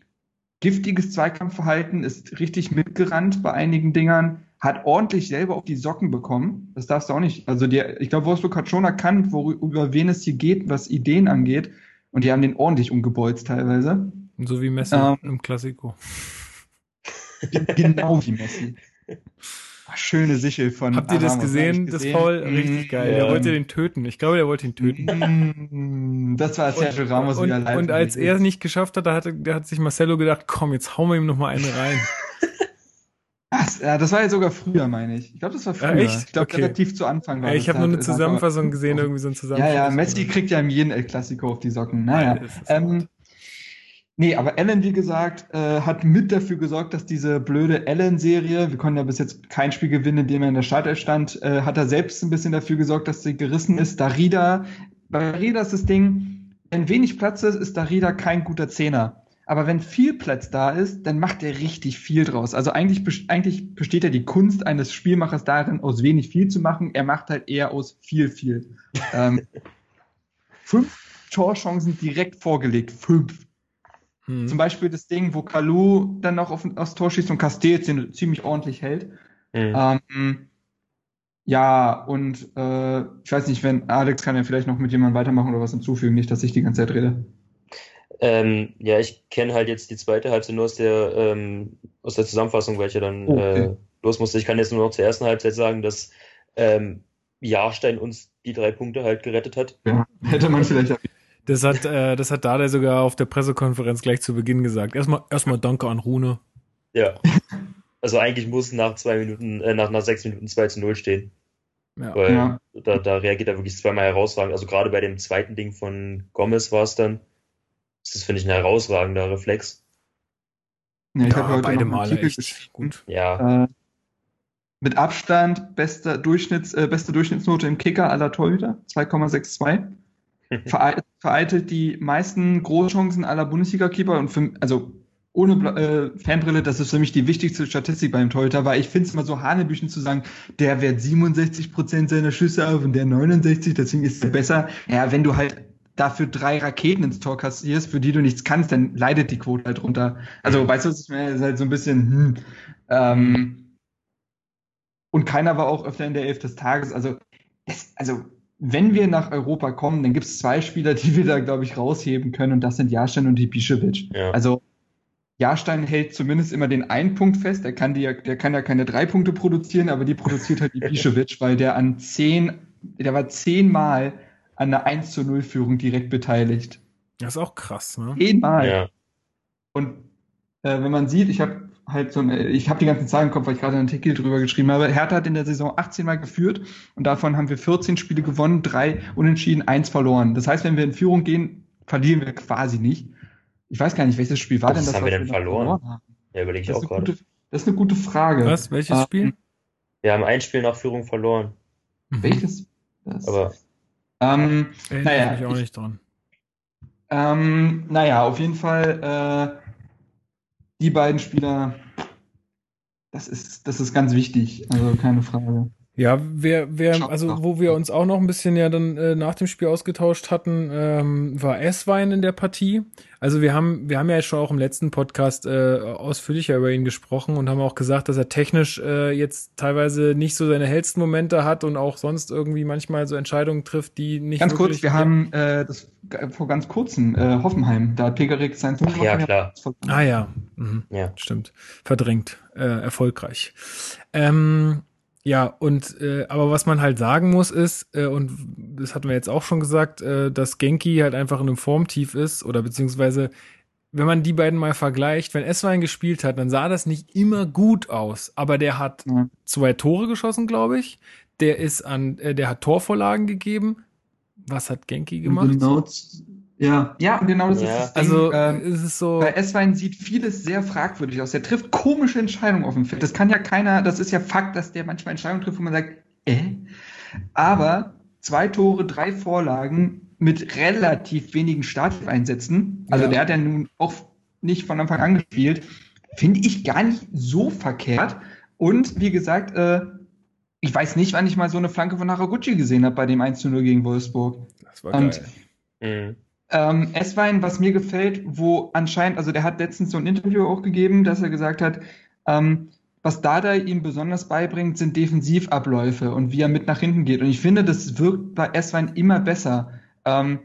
giftiges Zweikampfverhalten, ist richtig mitgerannt bei einigen Dingern, hat ordentlich selber auf die Socken bekommen. Das darfst du auch nicht. Also der, ich glaube, Wolfsburg hat schon erkannt, worüber wen es hier geht, was Ideen angeht. Und die haben den ordentlich umgebolzt teilweise. So wie Messi ähm, im Klassiko. Genau wie Messi. Schöne Sichel von. Habt ihr das gesehen, das Foul? Richtig geil. Ähm, der wollte den töten. Ich glaube, der wollte ihn töten. Das war Sergio Ramos und, wieder live. Und als er es nicht geschafft hat, da hat, da hat sich Marcelo gedacht, komm, jetzt hauen wir ihm noch mal einen rein. Das, war ja sogar früher, meine ich. Ich glaube, das war früher. Ja, echt? Ich glaube, okay. relativ zu Anfang war ja, Ich habe nur eine Zusammenfassung gesehen, irgendwie so ein Zusammenfassung. Ja, ja, Messi kriegt ja im jeden El Clasico auf die Socken. Naja. Ähm, Nee, aber Allen, wie gesagt, äh, hat mit dafür gesorgt, dass diese blöde Allen-Serie, wir konnten ja bis jetzt kein Spiel gewinnen, in dem er in der Startelf stand, äh, hat er selbst ein bisschen dafür gesorgt, dass sie gerissen ist. Darida, bei Darida ist das Ding, wenn wenig Platz ist, ist Darida kein guter Zehner. Aber wenn viel Platz da ist, dann macht er richtig viel draus. Also eigentlich, eigentlich besteht ja die Kunst eines Spielmachers darin, aus wenig viel zu machen. Er macht halt eher aus viel, viel. ähm, fünf Torchancen direkt vorgelegt. Fünf. Hm. Zum Beispiel das Ding, wo Kalu dann noch auf, aufs Tor schießt und Castells den ziemlich ordentlich hält. Hm. Ähm, ja, und äh, ich weiß nicht, wenn Alex kann ja vielleicht noch mit jemandem weitermachen oder was hinzufügen, nicht, dass ich die ganze Zeit rede. Ähm, ja, ich kenne halt jetzt die zweite Halbzeit nur aus der, ähm, aus der Zusammenfassung, welche dann okay. äh, los musste. Ich kann jetzt nur noch zur ersten Halbzeit sagen, dass ähm, Jahrstein uns die drei Punkte halt gerettet hat. Ja, hätte man vielleicht das hat, äh, das hat Dada sogar auf der Pressekonferenz gleich zu Beginn gesagt. Erstmal, erstmal Danke an Rune. Ja. Also eigentlich muss nach zwei Minuten, äh, nach, nach sechs Minuten 2 zu 0 stehen. Ja. Weil ja. Da, da reagiert er wirklich zweimal herausragend. Also gerade bei dem zweiten Ding von Gomez war es dann. Das ist, finde ich, ein herausragender Reflex. Ja, ich ja, habe heute beide Male echt gut. Ja. Äh, mit Abstand bester Durchschnitts, äh, beste Durchschnittsnote im Kicker aller Torhüter, 2,62. vereitelt die meisten Großchancen aller Bundesliga-Keeper und für, also ohne äh, Fanbrille, das ist für mich die wichtigste Statistik beim Torhüter, weil ich finde es immer so hanebüchen zu sagen, der wehrt 67 Prozent seiner Schüsse auf und der 69, deswegen ist er besser. Ja, wenn du halt dafür drei Raketen ins Tor kassierst, für die du nichts kannst, dann leidet die Quote halt runter. Also, weißt du? Das ist halt so ein bisschen, hm, ähm, und keiner war auch öfter in der Elf des Tages. Also, es, also wenn wir nach Europa kommen, dann gibt es zwei Spieler, die wir da, glaube ich, rausheben können, und das sind Jahrstein und Ibišević. Ja. Also Jahrstein hält zumindest immer den einen Punkt fest. Er kann, die, der kann ja keine drei Punkte produzieren, aber die produziert halt Ibišević, weil der an zehn, der war zehnmal an einer 1 zu 0 Führung direkt beteiligt. Das ist auch krass, ne? Zehnmal. Ja. Und äh, wenn man sieht, ich habe halt so eine, ich habe die ganzen Zahlen im Kopf, weil ich gerade einen Artikel drüber geschrieben habe. Hertha hat in der Saison 18 Mal geführt und davon haben wir 14 Spiele gewonnen, drei unentschieden, eins verloren. Das heißt, wenn wir in Führung gehen, verlieren wir quasi nicht. Ich weiß gar nicht, welches Spiel war was denn das? Was haben wir denn verloren? verloren ja, überlege ich auch gerade. Das ist eine gute Frage. Was? Welches ähm, Spiel? Wir haben ein Spiel nach Führung verloren. Mhm. Welches? Das? Aber. Ähm, naja, ich auch nicht dran. Ähm, naja, auf jeden Fall, äh, die beiden Spieler, das ist, das ist ganz wichtig, also keine Frage. Ja, wer, wer, also wo wir uns auch noch ein bisschen ja dann äh, nach dem Spiel ausgetauscht hatten, ähm, war Esswein in der Partie. Also wir haben, wir haben ja schon auch im letzten Podcast äh, ausführlicher über ihn gesprochen und haben auch gesagt, dass er technisch äh, jetzt teilweise nicht so seine hellsten Momente hat und auch sonst irgendwie manchmal so Entscheidungen trifft, die nicht. Ganz kurz, wir haben äh, das vor ganz kurzem äh, Hoffenheim, da hat Pegarik sein Tor Ja, klar. Ah ja. Mhm. ja, stimmt. Verdrängt, äh, erfolgreich. Ähm, ja, und äh, aber was man halt sagen muss ist, äh, und das hatten wir jetzt auch schon gesagt, äh, dass Genki halt einfach in einem Formtief ist, oder beziehungsweise, wenn man die beiden mal vergleicht, wenn Esswein gespielt hat, dann sah das nicht immer gut aus. Aber der hat ja. zwei Tore geschossen, glaube ich. Der ist an, äh, der hat Torvorlagen gegeben. was hat Genki gemacht? Genau, ja, ja, genau das ja. ist das Ding. Also ähm, ist es so. Bei S-Wein sieht vieles sehr fragwürdig aus. Der trifft komische Entscheidungen auf dem Feld. Das kann ja keiner, das ist ja Fakt, dass der manchmal Entscheidungen trifft, wo man sagt, äh. Aber zwei Tore, drei Vorlagen mit relativ wenigen Startelf-Einsätzen. Also ja. der hat ja nun auch nicht von Anfang an gespielt. Finde ich gar nicht so verkehrt. Und wie gesagt, äh, ich weiß nicht, wann ich mal so eine Flanke von Haraguchi gesehen habe bei dem 1-0 gegen Wolfsburg. Das war Und, geil. Mhm. Ähm, S-Wein, was mir gefällt, wo anscheinend, also der hat letztens so ein Interview auch gegeben, dass er gesagt hat, ähm, was Dada ihm besonders beibringt, sind Defensivabläufe und wie er mit nach hinten geht. Und ich finde, das wirkt bei S-Wein immer besser. Ähm,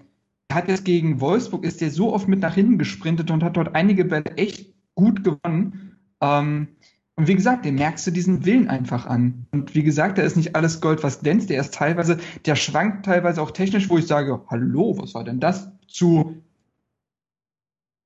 hat jetzt gegen Wolfsburg, ist der so oft mit nach hinten gesprintet und hat dort einige Bälle echt gut gewonnen. Ähm, und wie gesagt, den merkst du diesen Willen einfach an. Und wie gesagt, da ist nicht alles Gold, was glänzt. Der ist teilweise, der schwankt teilweise auch technisch, wo ich sage, hallo, was war denn das? Zu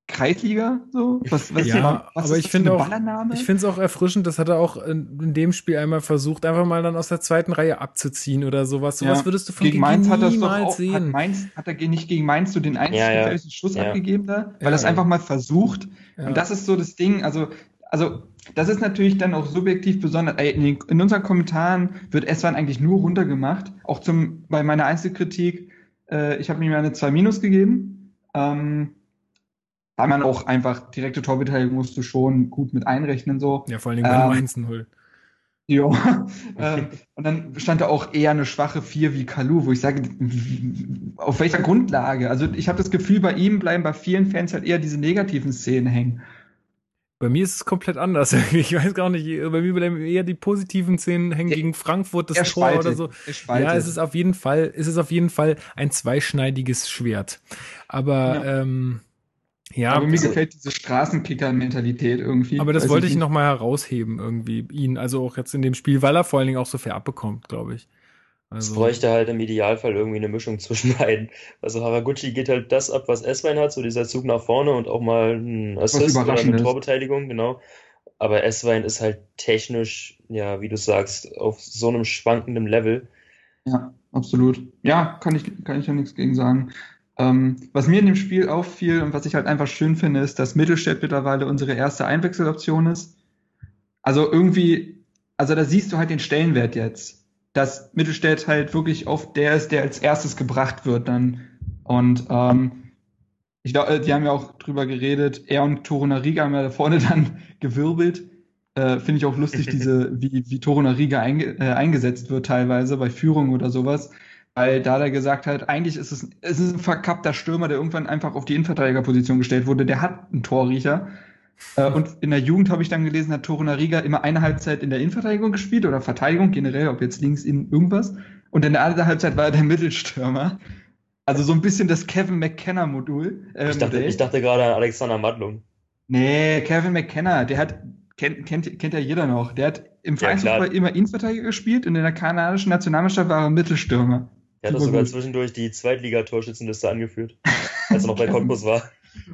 Kreisliga, so? Was, was ja, was aber ich finde auch, ich finde es auch erfrischend, das hat er auch in, in, dem Spiel einmal versucht, einfach mal dann aus der zweiten Reihe abzuziehen oder sowas. Sowas ja. würdest du von gegen Mainz hat das doch auch, sehen. Hat, Mainz, hat er nicht gegen Mainz so den einzigen ja, ja. Schuss abgegeben da, weil er es einfach mal versucht. Und das ist so das Ding, also also das ist natürlich dann auch subjektiv besonders. In, in unseren Kommentaren wird S-Bahn eigentlich nur runtergemacht. Auch zum, bei meiner Einzelkritik, äh, ich habe ihm eine 2 Minus gegeben. Ähm, weil man auch einfach direkte Torbeteiligung musst du schon gut mit einrechnen. so. Ja, vor allen Dingen bei ähm, 1-0. Ja, ähm, und dann stand da auch eher eine schwache 4 wie Kalu, wo ich sage, auf welcher Grundlage? Also ich habe das Gefühl, bei ihm bleiben bei vielen Fans halt eher diese negativen Szenen hängen. Bei mir ist es komplett anders. Ich weiß gar nicht. Bei mir bleiben eher die positiven Szenen hängen gegen Frankfurt, das Tor spaltet, oder so. Ja, es ist auf jeden Fall, es ist auf jeden Fall ein zweischneidiges Schwert. Aber ja. ähm, ja, aber mir also, gefällt diese Straßenkicker-Mentalität irgendwie. Aber das wollte ich, ich nochmal herausheben, irgendwie, ihn, also auch jetzt in dem Spiel, weil er vor allen Dingen auch so fair abbekommt, glaube ich. Also, es bräuchte halt im Idealfall irgendwie eine Mischung zwischen beiden. Also Haraguchi geht halt das ab, was S-Wein hat, so dieser Zug nach vorne und auch mal ein Assist oder eine Torbeteiligung, genau. Aber S-Wein ist halt technisch, ja, wie du sagst, auf so einem schwankenden Level. Ja, absolut. Ja, kann ich, kann ich ja nichts gegen sagen. Ähm, was mir in dem Spiel auffiel und was ich halt einfach schön finde, ist, dass Mittelstädt mittlerweile unsere erste Einwechseloption ist. Also irgendwie, also da siehst du halt den Stellenwert jetzt dass Mittelstädt halt wirklich oft der ist, der als erstes gebracht wird dann. Und ähm, ich glaube, die haben ja auch drüber geredet, er und Torunariga haben ja da vorne dann gewirbelt. Äh, Finde ich auch lustig, diese, wie, wie Torunariga einge äh, eingesetzt wird teilweise bei Führung oder sowas. Weil da der gesagt hat, eigentlich ist es, es ist ein verkappter Stürmer, der irgendwann einfach auf die Innenverteidigerposition gestellt wurde. Der hat einen Torriecher. Äh, und in der Jugend habe ich dann gelesen, hat Torunariga immer eine Halbzeit in der Innenverteidigung gespielt oder Verteidigung generell, ob jetzt links in irgendwas. Und in der anderen Halbzeit war er der Mittelstürmer. Also so ein bisschen das Kevin McKenna-Modul. Äh, ich, dachte, ich dachte gerade an Alexander Madlung. Nee, Kevin McKenna, der hat, kennt, kennt, kennt ja jeder noch. Der hat im Vereinsfußball ja, immer Innenverteidiger gespielt und in der kanadischen Nationalmannschaft war er Mittelstürmer. Er hat sogar gut. zwischendurch die Zweitligatorschützenliste angeführt, als er noch bei Cottbus war.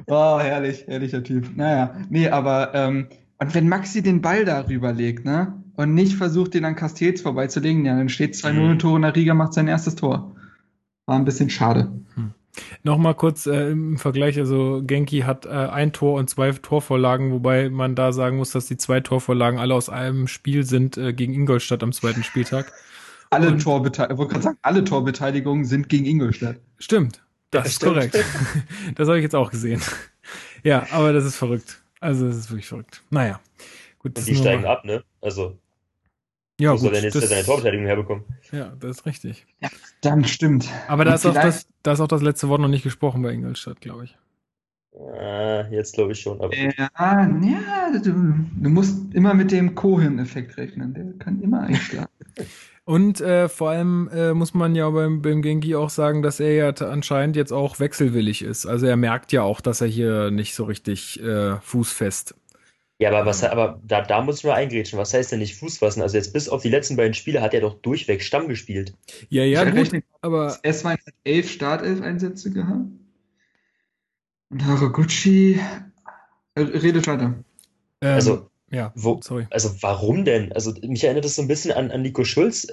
Oh, herrlich, herrlicher Typ. Naja, nee, aber ähm, und wenn Maxi den Ball darüber legt, ne? Und nicht versucht, den an Castells vorbeizulegen, ja, dann steht 2-0 mhm. Tore und Riga macht sein erstes Tor. War ein bisschen schade. Hm. Nochmal kurz äh, im Vergleich, also Genki hat äh, ein Tor und zwei Torvorlagen, wobei man da sagen muss, dass die zwei Torvorlagen alle aus einem Spiel sind äh, gegen Ingolstadt am zweiten Spieltag. Alle Torbeteiligungen, alle Torbeteiligungen sind gegen Ingolstadt. Stimmt. Das, ist korrekt. das habe ich jetzt auch gesehen. Ja, aber das ist verrückt. Also, das ist wirklich verrückt. Naja. Gut, Und die steigen ab, ne? Also. Ja, wo gut, soll denn jetzt das, seine Torbeteiligung herbekommen? Ja, das ist richtig. Ja, dann stimmt. Aber da ist, auch das, da ist auch das letzte Wort noch nicht gesprochen bei Ingolstadt, glaube ich. Ah, jetzt glaube ich schon. Aber ja, ja du, du musst immer mit dem Cohen-Effekt rechnen. Der kann immer einschlagen. Und äh, vor allem äh, muss man ja beim, beim Genki auch sagen, dass er ja anscheinend jetzt auch wechselwillig ist. Also er merkt ja auch, dass er hier nicht so richtig äh, fußfest. Ja, aber was aber da, da muss ich mal eingrätschen. Was heißt denn nicht Fuß fassen? Also jetzt bis auf die letzten beiden Spiele hat er doch durchweg Stamm gespielt. Ja, ja, ich gut, aber. S-Wein hat elf Startelf-Einsätze gehabt. Und Haraguchi. Äh, redet weiter. Ähm, also Ja, Wo, sorry. Also warum denn? Also mich erinnert das so ein bisschen an, an Nico Schulz.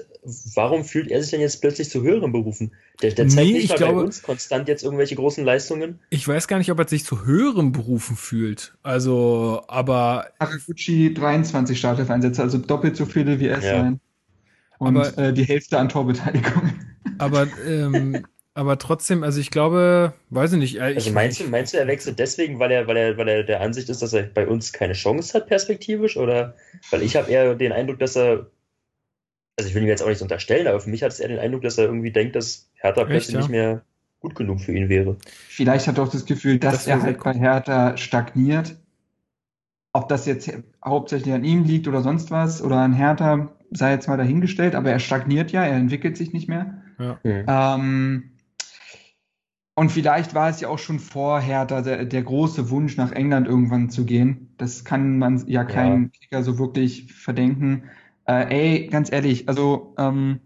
Warum fühlt er sich denn jetzt plötzlich zu höheren Berufen? Der, der zeigt Nee, nicht ich mal glaube- bei uns konstant jetzt irgendwelche großen Leistungen. Ich weiß gar nicht, ob er sich zu höheren Berufen fühlt. Also, aber Haraguchi 23 Startelf-Einsätze, also doppelt so viele wie es Ja. sein. Und Aber- äh, die Hälfte an Torbeteiligung. Aber, ähm, aber trotzdem, also ich glaube, weiß ich nicht. äh, Also meinst du, meinst du, er wechselt deswegen, weil er, weil er, weil er der Ansicht ist, dass er bei uns keine Chance hat, perspektivisch? Oder weil ich habe eher den Eindruck, dass er. Also ich will ihm jetzt auch nichts unterstellen, aber für mich hat es eher den Eindruck, dass er irgendwie denkt, dass Hertha plötzlich ja? nicht mehr gut genug für ihn wäre. Vielleicht hat er auch das Gefühl, dass Das er halt bei Hertha stagniert. Ob das jetzt hauptsächlich an ihm liegt oder sonst was oder an Hertha, sei jetzt mal dahingestellt, aber er stagniert ja, er entwickelt sich nicht mehr. Hm. Ähm, und vielleicht war es ja auch schon vor Hertha der, der große Wunsch, nach England irgendwann zu gehen. Das kann man ja keinem Kicker so wirklich verdenken. Äh, ey, ganz ehrlich, also ähm,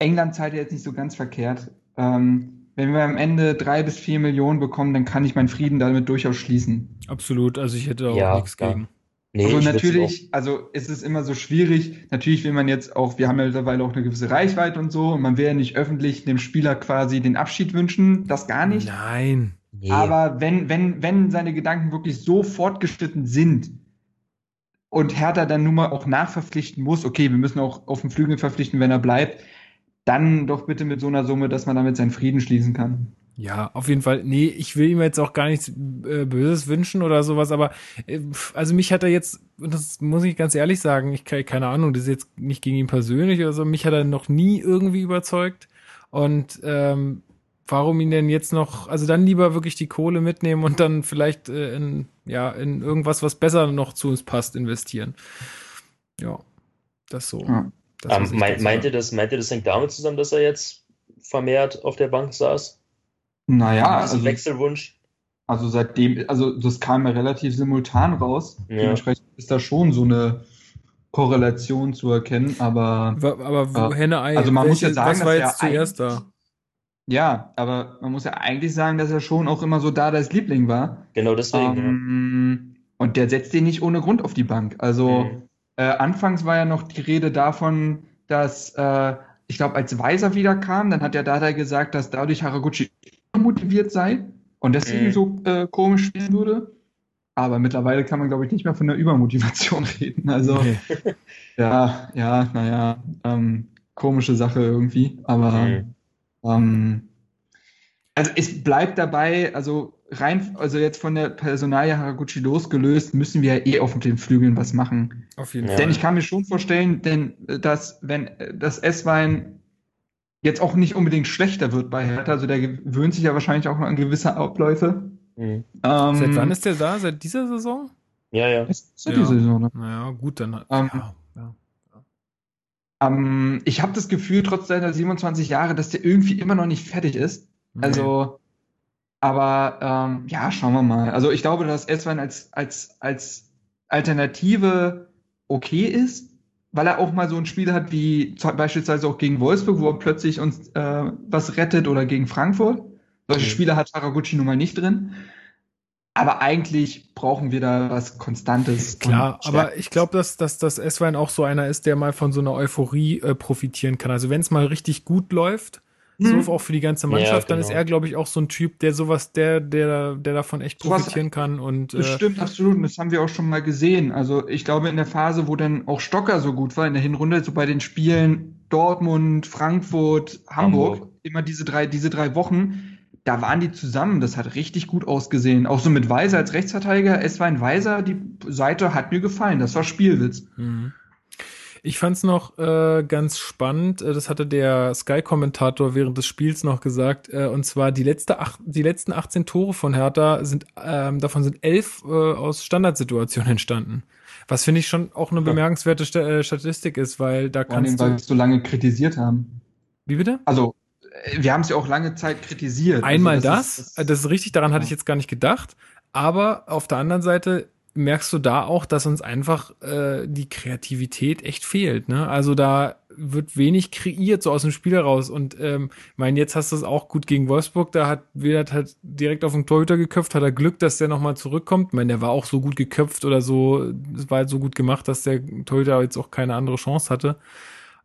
England zahlt ja jetzt nicht so ganz verkehrt. Ähm, wenn wir am Ende drei bis vier Millionen bekommen, dann kann ich meinen Frieden damit durchaus schließen. absolut, also ich hätte auch Ja, nichts klar. gegen. Nee, also natürlich, also es ist immer so schwierig. Natürlich will man jetzt auch, wir haben ja mittlerweile auch eine gewisse Reichweite und so, und man will ja nicht öffentlich dem Spieler quasi den Abschied wünschen, das gar nicht. Nein. nee. Aber wenn, wenn, wenn seine Gedanken wirklich so fortgeschritten sind und Hertha dann nun mal auch nachverpflichten muss, okay, wir müssen auch auf dem Flügel verpflichten, wenn er bleibt, dann doch bitte mit so einer Summe, dass man damit seinen Frieden schließen kann. Ja, auf jeden Fall. Nee, ich will ihm jetzt auch gar nichts äh, Böses wünschen oder sowas, aber äh, also mich hat er jetzt, und das muss ich ganz ehrlich sagen, ich ke- keine Ahnung, das ist jetzt nicht gegen ihn persönlich oder so, mich hat er noch nie irgendwie überzeugt. Und ähm, warum ihn denn jetzt noch, also dann lieber wirklich die Kohle mitnehmen und dann vielleicht äh, in, ja, in irgendwas, was besser noch zu uns passt, investieren. Ja, das so. Ja. Das, Ähm, mein, dazu meint, ihr sage. das, meint ihr, das hängt damit zusammen, dass er jetzt vermehrt auf der Bank saß? Naja, also, Wechselwunsch? also seitdem, also das kam ja relativ simultan raus. Ja. Dementsprechend ist da schon so eine Korrelation zu erkennen, aber Aber wo Ja. Henne Ei, Also man muss ja sagen, was war dass jetzt er zuerst da? ja, aber man muss ja eigentlich sagen, dass er schon auch immer so da das Liebling war. Genau deswegen. Ähm, und der setzt den nicht ohne Grund auf die Bank. Also Mhm. äh, anfangs war ja noch die Rede davon, dass äh, ich glaube, als Weiser wieder kam, dann hat der Dada gesagt, dass dadurch Haraguchi motiviert sei und deswegen Mhm. so äh, komisch spielen würde. Aber mittlerweile kann man, glaube ich, nicht mehr von der Übermotivation reden. Also Nee. ja, ja, naja, ähm, komische Sache irgendwie. Aber Mhm. ähm, also es bleibt dabei, also rein, also jetzt von der Personalie Haraguchi losgelöst, müssen wir ja eh auf den Flügeln was machen. Auf jeden. Fall. Denn ich kann mir schon vorstellen, denn äh, dass wenn äh, das S-Wein jetzt auch nicht unbedingt schlechter wird bei Hertha, also der gewöhnt sich ja wahrscheinlich auch an gewisse Abläufe. Mhm. Ähm, Seit wann ist der da? Seit dieser Saison? Ja, ja. ist ja diese Saison, ne? Naja, gut, dann. Ähm, ja, ja. Ähm, ich habe das Gefühl, trotz seiner 27 Jahre, dass der irgendwie immer noch nicht fertig ist. Also, aber ähm, ja, schauen wir mal. Also ich glaube, dass S-Wein als, als, als Alternative okay ist, weil er auch mal so ein Spiel hat wie beispielsweise auch gegen Wolfsburg, wo er plötzlich uns äh, was rettet oder gegen Frankfurt. Solche Mhm. Spiele hat Haraguchi nun mal nicht drin. Aber eigentlich brauchen wir da was Konstantes. Klar, aber ich glaube, dass, dass das S-Wein auch so einer ist, der mal von so einer Euphorie äh, profitieren kann. Also wenn es mal richtig gut läuft, Mhm. so auch für die ganze Mannschaft, Ja, dann ist genau. er, glaube ich, auch so ein Typ, der sowas, der, der, der davon echt Sowas- profitieren kann. Und Das äh, stimmt, absolut. Und das haben wir auch schon mal gesehen. Also ich glaube, in der Phase, wo dann auch Stocker so gut war, in der Hinrunde, so bei den Spielen Dortmund, Frankfurt, Hamburg, Hamburg. immer diese drei, diese drei Wochen, da waren die zusammen. Das hat richtig gut ausgesehen. Auch so mit Weiser als Rechtsverteidiger. Es war ein Weiser, die Seite hat mir gefallen. Das war Spielwitz. Mhm. Ich fand's noch äh, ganz spannend, äh, das hatte der Sky-Kommentator während des Spiels noch gesagt, äh, und zwar die, letzte ach, die letzten 18 Tore von Hertha sind, ähm, davon sind elf äh, aus Standardsituationen entstanden. Was finde ich schon auch eine bemerkenswerte Sta äh, Statistik ist, weil da Vor allem, kannst weil wir du. es so lange kritisiert haben. Wie bitte? Also, äh, wir haben es ja auch lange Zeit kritisiert. Einmal also, das, ist- das, ist richtig, daran hatte ich Ja. jetzt gar nicht gedacht. Aber auf der anderen Seite merkst du da auch, dass uns einfach äh, die Kreativität echt fehlt. Ne? Also da wird wenig kreiert so aus dem Spiel heraus. Und ähm, mein, jetzt hast du es auch gut gegen Wolfsburg. Da hat Willert halt direkt auf den Torhüter geköpft, hat er Glück, dass der nochmal zurückkommt. Ich meine, der war auch so gut geköpft oder so, es war halt so gut gemacht, dass der Torhüter jetzt auch keine andere Chance hatte.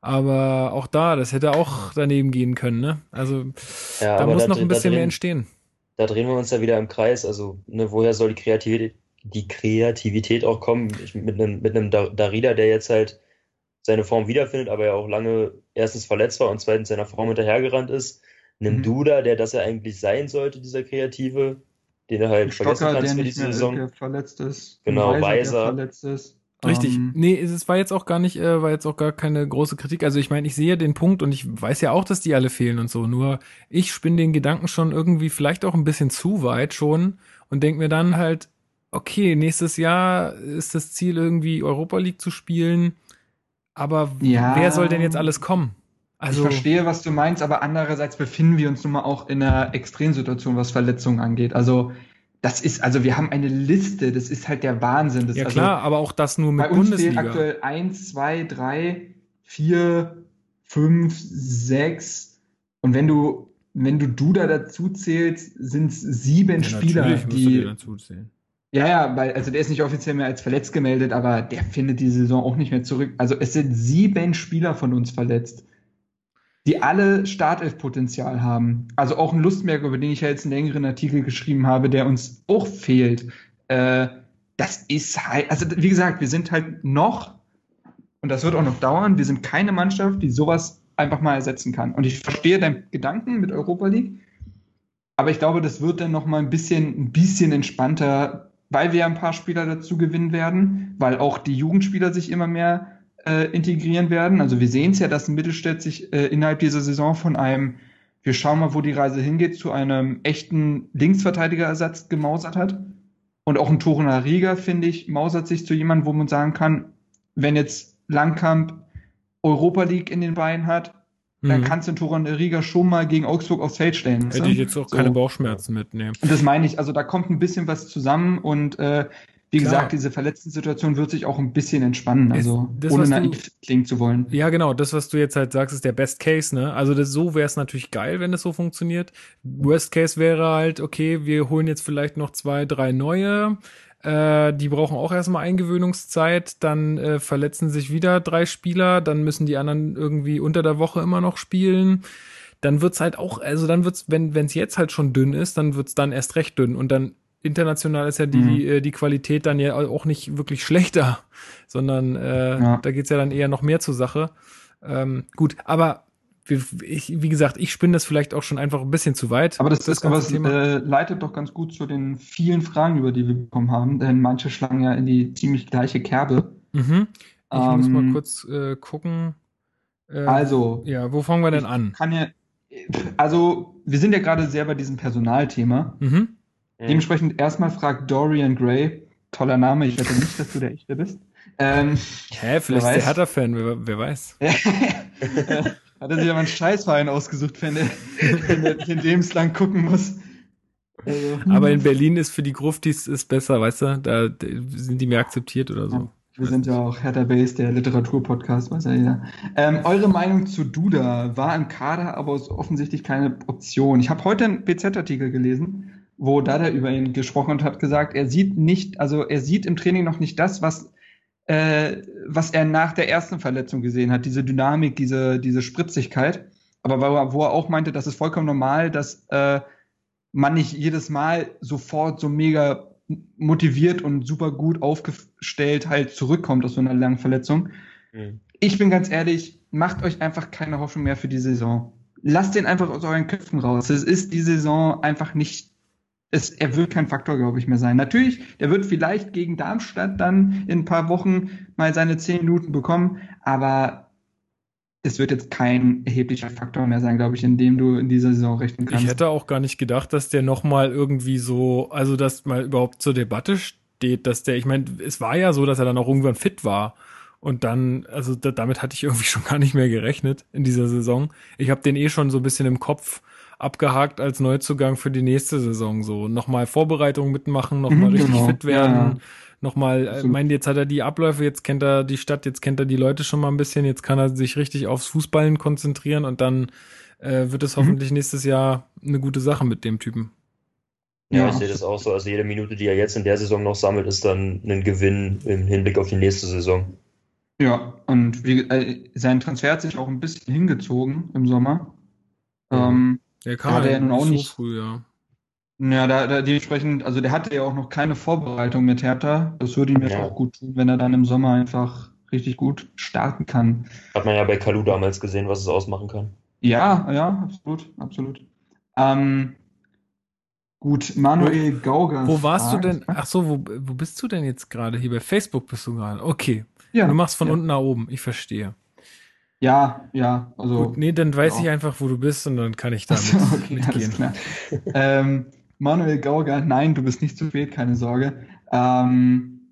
Aber auch da, das hätte auch daneben gehen können, ne? Also ja, da muss da noch ein bisschen drehen, mehr entstehen. Da drehen wir uns ja wieder im Kreis. Also, ne, woher soll die Kreativität, die Kreativität auch kommen? Ich, mit einem, mit einem Darida, der jetzt halt seine Form wiederfindet, aber ja auch lange erstens verletzt war und zweitens seiner Form hinterhergerannt ist. Einem mhm. Duda, der das ja eigentlich sein sollte, dieser Kreative, den er halt Stocker, vergessen kannst für diese Saison. Verletzt ist. Genau, Weiser. Weiser. Verletzt ist. Richtig. Ähm, nee, es war jetzt auch gar nicht, äh, war jetzt auch gar keine große Kritik. Also ich meine, ich sehe den Punkt und ich weiß ja auch, dass die alle fehlen und so. Nur ich spinne den Gedanken schon irgendwie vielleicht auch ein bisschen zu weit schon und denke mir dann halt, okay, nächstes Jahr ist das Ziel irgendwie Europa League zu spielen aber ja, wer soll denn jetzt alles kommen? Also, ich verstehe, was du meinst, aber andererseits befinden wir uns nun mal auch in einer Extremsituation, was Verletzungen angeht. Also das ist, also wir haben eine Liste, das ist halt der Wahnsinn. Das ja also, klar, aber auch das nur mit bei uns Bundesliga. Fehlen aktuell eins, zwei, drei, vier, fünf, sechs und wenn du wenn du Duda dazu zählst, sind es sieben ja, Spieler, die ja, ja, weil, also der ist nicht offiziell mehr als verletzt gemeldet, aber der findet die Saison auch nicht mehr zurück. Also es sind sieben Spieler von uns verletzt, die alle Startelf-Potenzial haben. Also auch ein Lustmerk, über den ich ja jetzt einen längeren Artikel geschrieben habe, der uns auch fehlt. Äh, das ist halt, also wie gesagt, wir sind halt noch, und das wird auch noch dauern, wir sind keine Mannschaft, die sowas einfach mal ersetzen kann. Und ich verstehe deinen Gedanken mit Europa League, aber ich glaube, das wird dann noch mal ein bisschen, ein bisschen entspannter weil wir ein paar Spieler dazu gewinnen werden, weil auch die Jugendspieler sich immer mehr äh, integrieren werden. Also wir sehen es ja, dass Mittelstädt sich äh, innerhalb dieser Saison von einem, wir schauen mal, wo die Reise hingeht, zu einem echten Linksverteidigerersatz gemausert hat. Und auch ein Toruna Riga, finde ich, mausert sich zu jemandem, wo man sagen kann, wenn jetzt Langkamp Europa League in den Beinen hat, dann mhm. kannst du Toron Riga schon mal gegen Augsburg aufs Feld stellen. Hätte ich jetzt auch so. keine Bauchschmerzen mitnehmen. Und das meine ich, also da kommt ein bisschen was zusammen und äh, wie Klar. gesagt, diese verletzten Situation wird sich auch ein bisschen entspannen, also das, ohne naiv klingen zu wollen. Ja, genau, das, was du jetzt halt sagst, ist der Best Case, ne? Also das, so wäre es natürlich geil, wenn das so funktioniert. Worst Case wäre halt, okay, wir holen jetzt vielleicht noch zwei, drei neue, äh, die brauchen auch erstmal Eingewöhnungszeit, dann äh, verletzen sich wieder drei Spieler, dann müssen die anderen irgendwie unter der Woche immer noch spielen. Dann wird's halt auch, also dann wird's, wenn es jetzt halt schon dünn ist, dann wird's dann erst recht dünn. Und dann international ist ja die, mhm. äh, die Qualität dann ja auch nicht wirklich schlechter, sondern äh, ja. da geht's ja dann eher noch mehr zur Sache. Ähm, gut, aber ich, wie gesagt, ich spinne das vielleicht auch schon einfach ein bisschen zu weit. Aber das, das, das aber es, äh, leitet doch ganz gut zu den vielen Fragen, über die wir bekommen haben, denn manche schlagen ja in die ziemlich gleiche Kerbe. Mhm. Ich ähm, muss mal kurz äh, gucken. Äh, also. Ja, wo fangen wir denn an? Kann ja, also, wir sind ja gerade sehr bei diesem Personalthema. Mhm. Dementsprechend erstmal fragt Dorian Gray, toller Name, ich wette nicht, dass du der Echte bist. Ähm, Hä, vielleicht ist der Hertha-Fan, wer, wer weiß. Hat er sich aber einen Scheißverein ausgesucht, wenn er, wenn er den lebenslang gucken muss. Also, aber in Berlin ist für die Gruftis ist besser, weißt du? Da sind die mehr akzeptiert oder so. wir sind ja auch Hertha Base, der Literaturpodcast, weiß ja jeder. Ähm, eure Meinung zu Duda war im Kader, aber ist offensichtlich keine Option. Ich habe heute einen BZ-Artikel gelesen, wo Dada über ihn gesprochen und hat gesagt, er sieht nicht, also er sieht im Training noch nicht das, was äh, was er nach der ersten Verletzung gesehen hat, diese Dynamik, diese, diese Spritzigkeit. Aber wo er, wo er auch meinte, das ist vollkommen normal, dass äh, man nicht jedes Mal sofort so mega motiviert und super gut aufgestellt halt zurückkommt aus so einer langen Verletzung. Mhm. Ich bin ganz ehrlich, macht euch einfach keine Hoffnung mehr für die Saison. Lasst den einfach aus euren Köpfen raus. Es ist die Saison einfach nicht es, er wird kein Faktor, glaube ich, mehr sein. Natürlich, der wird vielleicht gegen Darmstadt dann in ein paar Wochen mal seine zehn Minuten bekommen, aber es wird jetzt kein erheblicher Faktor mehr sein, glaube ich, in dem du in dieser Saison rechnen kannst. Ich hätte auch gar nicht gedacht, dass der nochmal irgendwie so, also dass mal überhaupt zur Debatte steht, dass der, ich meine, es war ja so, dass er dann auch irgendwann fit war. Und dann, also da, damit hatte ich irgendwie schon gar nicht mehr gerechnet in dieser Saison. Ich habe den eh schon so ein bisschen im Kopf abgehakt als Neuzugang für die nächste Saison. So nochmal Vorbereitung mitmachen, nochmal mhm, richtig genau. fit werden. Ja. Nochmal, äh, meint, jetzt hat er die Abläufe, jetzt kennt er die Stadt, jetzt kennt er die Leute schon mal ein bisschen, jetzt kann er sich richtig aufs Fußballen konzentrieren und dann äh, wird es mhm. hoffentlich nächstes Jahr eine gute Sache mit dem Typen. Ja, ja, ich sehe das auch so. Also jede Minute, die er jetzt in der Saison noch sammelt, ist dann ein Gewinn im Hinblick auf die nächste Saison. Ja, und wie, äh, sein Transfer hat sich auch ein bisschen hingezogen im Sommer. Ähm, der kam ja, ja nun auch so nicht früh, ja. Ja, da, da dementsprechend, also der hatte ja auch noch keine Vorbereitung mit Hertha. Das würde ihm jetzt ja. auch gut tun, wenn er dann im Sommer einfach richtig gut starten kann. Hat man ja bei Kalu damals gesehen, was es ausmachen kann. Ja, ja, absolut, absolut. Ähm, gut, Manuel Gauger. Wo warst fragt, du denn? Ach so, wo, wo bist du denn jetzt gerade? Hier bei Facebook bist du gerade. Okay. Ja, du machst von ja. unten nach oben. Ich verstehe. Ja, ja, also. Gut, nee, dann weiß ja. ich einfach, wo du bist und dann kann ich damit so, okay, mitgehen. ähm, Manuel Gauger, nein, du bist nicht zu spät, keine Sorge. Ähm,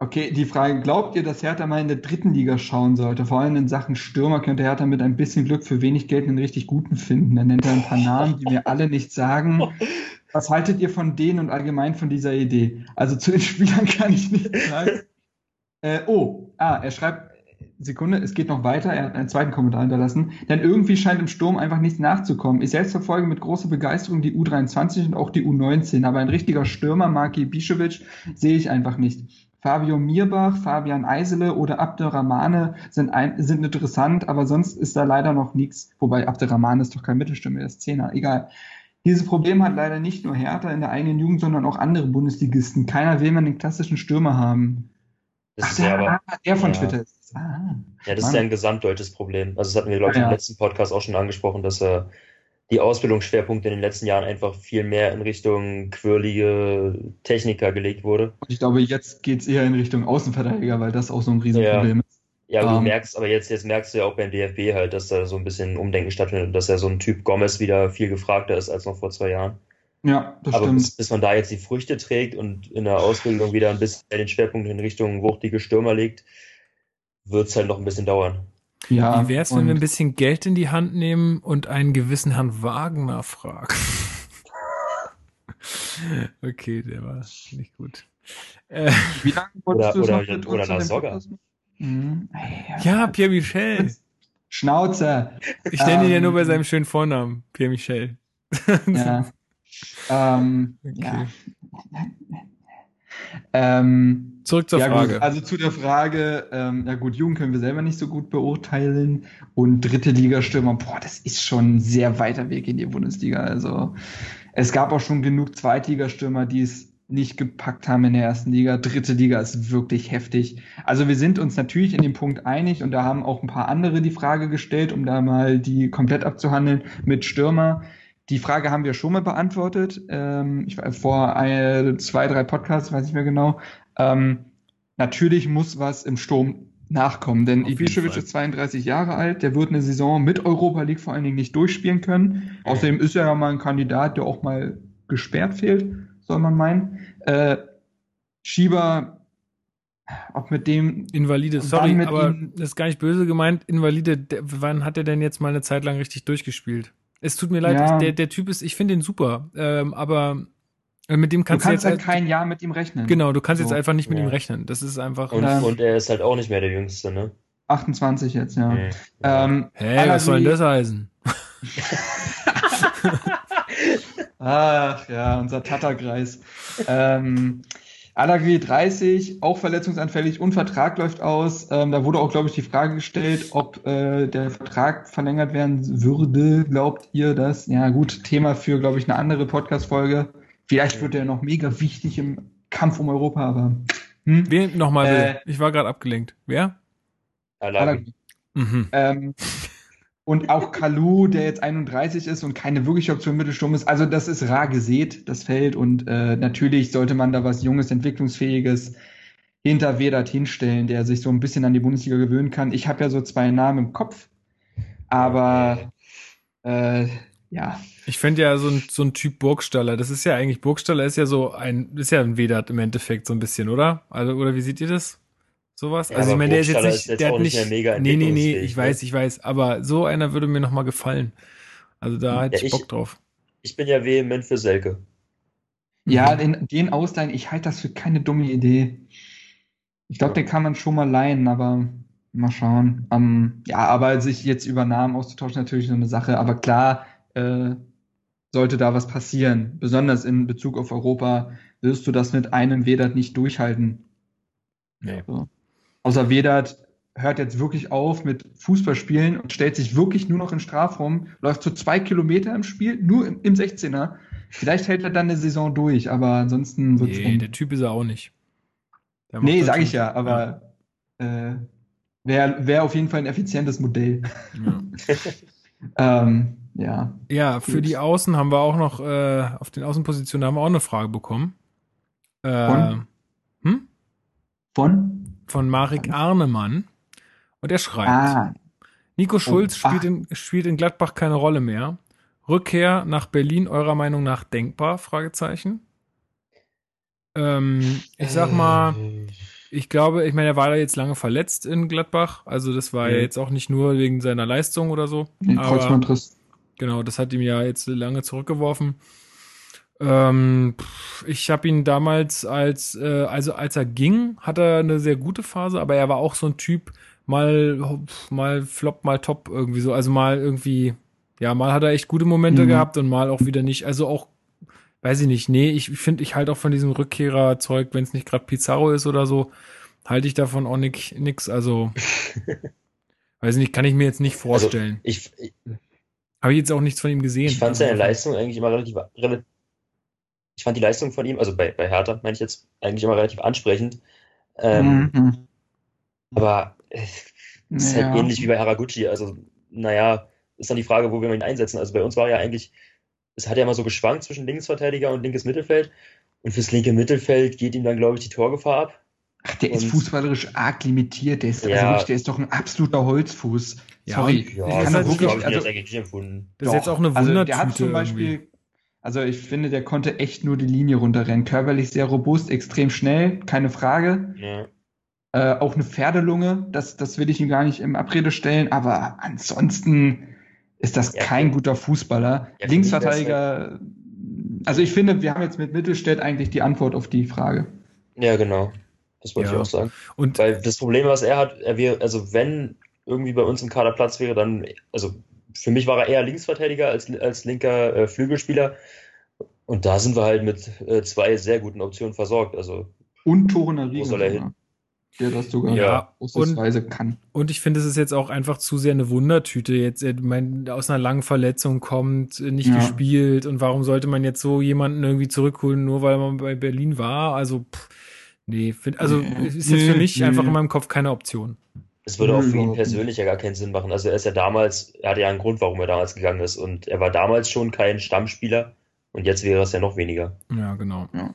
okay, die Frage, glaubt ihr, dass Hertha mal in der dritten Liga schauen sollte? Vor allem in Sachen Stürmer könnte Hertha mit ein bisschen Glück für wenig Geld einen richtig guten finden. Dann nennt er ein paar Namen, die mir alle nicht sagen. Was haltet ihr von denen und allgemein von dieser Idee? Also zu den Spielern kann ich nicht sagen. Äh, oh, ah, er schreibt, Sekunde, es geht noch weiter. Er hat einen zweiten Kommentar hinterlassen. Denn irgendwie scheint im Sturm einfach nichts nachzukommen. Ich selbst verfolge mit großer Begeisterung die U23 und auch die U19, aber ein richtiger Stürmer, Marki Bischewitsch, sehe ich einfach nicht. Fabio Mirbach, Fabian Eisele oder Abderrahmane sind, ein, sind interessant, aber sonst ist da leider noch nichts. Wobei Abderrahmane ist doch kein Mittelstürmer, der ist Zehner, egal. Dieses Problem hat leider nicht nur Hertha in der eigenen Jugend, sondern auch andere Bundesligisten. Keiner will man den klassischen Stürmer haben. Das Ach, ist der, ja aber, der von ja. Twitter ist Ah, ja, das Mann. ist ja ein gesamtdeutsches Problem. Also das hatten wir, glaube ich, ja. im letzten Podcast auch schon angesprochen, dass äh, die Ausbildungsschwerpunkte in den letzten Jahren einfach viel mehr in Richtung quirlige Techniker gelegt wurde. Und ich glaube, jetzt geht es eher in Richtung Außenverteidiger, weil das auch so ein Riesenproblem ja. ist. Ja, aber um, du ähm, merkst, aber jetzt, jetzt merkst du ja auch beim DFB halt, dass da so ein bisschen Umdenken stattfindet und dass ja so ein Typ Gomez wieder viel gefragter ist als noch vor zwei Jahren. Ja, das aber stimmt. Bis, bis man da jetzt die Früchte trägt und in der Ausbildung wieder ein bisschen den Schwerpunkt in Richtung wuchtige Stürmer legt, wird es halt noch ein bisschen dauern. Ja, Wie wäre es, wenn wir ein bisschen Geld in die Hand nehmen und einen gewissen Herrn Wagner fragen? okay, der war nicht gut. Äh, Wie lange wolltest oder, du oder, oder, oder Lasogga? Mhm. Ja, Pierre Michel. Schnauze. Ich nenne ihn ja nur bei ähm. seinem schönen Vornamen, Pierre Michel. ja. ähm, okay. ja. Ähm, Zurück zur ja, Frage. Gut, also zu der Frage, ähm, ja gut, Jugend können wir selber nicht so gut beurteilen und dritte Liga-Stürmer, boah, das ist schon ein sehr weiter Weg in die Bundesliga. Also es gab auch schon genug Zweitligastürmer, die es nicht gepackt haben in der ersten Liga. Dritte Liga ist wirklich heftig. Also wir sind uns natürlich in dem Punkt einig und da haben auch ein paar andere die Frage gestellt, um da mal die komplett abzuhandeln mit Stürmer. Die Frage haben wir schon mal beantwortet. Ähm, ich war vor ein, zwei, drei Podcasts, weiß ich mehr genau. Ähm, natürlich muss was im Sturm nachkommen, denn Ibišević ist 32 Jahre alt, der wird eine Saison mit Europa League vor allen Dingen nicht durchspielen können. Außerdem ist er ja mal ein Kandidat, der auch mal gesperrt fehlt, soll man meinen. Äh, Schieber, ob mit dem Invalide, sorry, aber ihm, das ist gar nicht böse gemeint. Invalide, wann hat er denn jetzt mal eine Zeit lang richtig durchgespielt? Es tut mir leid, ja. der, der Typ ist, ich finde ihn super, ähm, aber äh, mit dem kannst du kannst du jetzt halt kein Jahr mit ihm rechnen. Genau, du kannst so. jetzt einfach nicht mit ja. ihm rechnen. Das ist einfach. Und, ähm, und, er ist halt auch nicht mehr der Jüngste, ne? 28 jetzt, ja. Okay. Ähm, hey, was soll denn das heißen? Ach ja, unser Tatterkreis. ähm, Alagui 30, auch verletzungsanfällig und Vertrag läuft aus. Ähm, da wurde auch, glaube ich, die Frage gestellt, ob äh, der Vertrag verlängert werden würde. Glaubt ihr das? Ja, gut, Thema für, glaube ich, eine andere Podcast-Folge. Vielleicht wird er noch mega wichtig im Kampf um Europa, aber. Hm? Wen nochmal äh, Ich war gerade abgelenkt. Wer? Alagui. Mhm. Ähm, und auch Kalu, der jetzt 31 ist und keine wirkliche Option Mittelsturm ist. Also das ist rar gesät, das Feld. Und äh, natürlich sollte man da was Junges, Entwicklungsfähiges hinter Vedat hinstellen, der sich so ein bisschen an die Bundesliga gewöhnen kann. Ich habe ja so zwei Namen im Kopf, aber äh, ja. Ich finde ja so ein, so ein Typ Burgstaller, das ist ja eigentlich, Burgstaller ist ja so ein, ist ja ein Vedat im Endeffekt so ein bisschen, oder? Also, oder wie seht ihr das? Sowas. Ja, also ich meine, der ist jetzt nicht, der hat nicht, nicht nee, nee, nee, ich weiß, ich weiß, aber so einer würde mir noch mal gefallen. Also da hätte ja, ich Bock drauf. Ich bin ja vehement für Selke. Ja, den, den Ausleihen, ich halte das für keine dumme Idee. Ich glaube, den kann man schon mal leihen, aber mal schauen. Um, ja, aber sich jetzt über Namen auszutauschen, natürlich so eine Sache. Aber klar, äh, sollte da was passieren, besonders in Bezug auf Europa, wirst du das mit einem Vedat nicht durchhalten. Nee. So. Außer Vedat hört jetzt wirklich auf mit Fußballspielen und stellt sich wirklich nur noch in Strafraum, läuft so zwei Kilometer im Spiel, nur im, im 16er. Vielleicht hält er dann eine Saison durch, aber ansonsten wird's Nee, der Typ ist er auch nicht. Nee, sag ich ja, aber ja. äh, wäre wär auf jeden Fall ein effizientes Modell. Ja. ähm, ja. Ja, für Gut. die Außen haben wir auch noch, äh, auf den Außenpositionen haben wir auch eine Frage bekommen. Äh, Von? Hm? Von? Von Marek Arnemann. Und er schreibt, ah. Nico Schulz oh, spielt, in, spielt in Gladbach keine Rolle mehr. Rückkehr nach Berlin eurer Meinung nach denkbar? Fragezeichen. Ähm, ich sag mal, ich glaube, ich meine, er war da jetzt lange verletzt in Gladbach. Also das war ja, ja jetzt auch nicht nur wegen seiner Leistung oder so. Nee, aber, genau, das hat ihm ja jetzt lange zurückgeworfen. Ähm, ich habe ihn damals als, äh, also als er ging, hat er eine sehr gute Phase, aber er war auch so ein Typ, mal, mal flop, mal top irgendwie so. Also mal irgendwie, ja, mal hat er echt gute Momente mhm. gehabt und mal auch wieder nicht. Also auch, weiß ich nicht, nee, ich finde, ich halt auch von diesem Rückkehrer-Zeug, wenn es nicht gerade Pizarro ist oder so, halte ich davon auch nix. nix also, weiß ich nicht, kann ich mir jetzt nicht also, vorstellen. Also ich, ich habe ich jetzt auch nichts von ihm gesehen. Ich fand seine also, Leistung eigentlich immer relativ, relativ ich fand die Leistung von ihm, also bei, bei Hertha meine ich jetzt, eigentlich immer relativ ansprechend. Ähm, mhm. Aber äh, ist halt ähnlich wie bei Haraguchi. Also, naja, ist dann die Frage, wo wir ihn einsetzen. Also bei uns war ja eigentlich, es hat ja immer so geschwankt zwischen Linksverteidiger und linkes Mittelfeld. Und fürs linke Mittelfeld geht ihm dann, glaube ich, die Torgefahr ab. Ach, der und, ist fußballerisch arg limitiert. Der ist, also ja. also wirklich, der ist doch ein absoluter Holzfuß. Sorry. Ja, ich kann das wirklich, ich also. Das ist jetzt auch eine Wundertüte. Also der hat zum Beispiel, irgendwie. Also ich finde, der konnte echt nur die Linie runterrennen. Körperlich sehr robust, extrem schnell, keine Frage. Ja. Äh, auch eine Pferdelunge, das, das will ich ihm gar nicht im Abrede stellen, aber ansonsten ist das ja, kein guter Fußballer. Ja, Linksverteidiger, also ich finde, wir haben jetzt mit Mittelstädt eigentlich die Antwort auf die Frage. Ja, genau. Das wollte ja. ich auch sagen. Und Weil das Problem, was er hat, er wäre, also wenn irgendwie bei uns im Kader Platz wäre, dann, also für mich war er eher Linksverteidiger als, als linker äh, Flügelspieler. Und da sind wir halt mit äh, zwei sehr guten Optionen versorgt. Also, und Tore Riga der das sogar ja. ausnahmsweise kann. Und ich finde, es ist jetzt auch einfach zu sehr eine Wundertüte. Jetzt, er mein, aus einer langen Verletzung kommt, nicht ja. gespielt und warum sollte man jetzt so jemanden irgendwie zurückholen, nur weil man bei Berlin war? Also, pff, nee, find, also nee. ist jetzt für mich nee. einfach in meinem Kopf keine Option. Es würde auch für ihn persönlich ja gar keinen Sinn machen. Also er ist ja damals, er hatte ja einen Grund, warum er damals gegangen ist und er war damals schon kein Stammspieler und jetzt wäre es ja noch weniger. Ja, genau. Ja.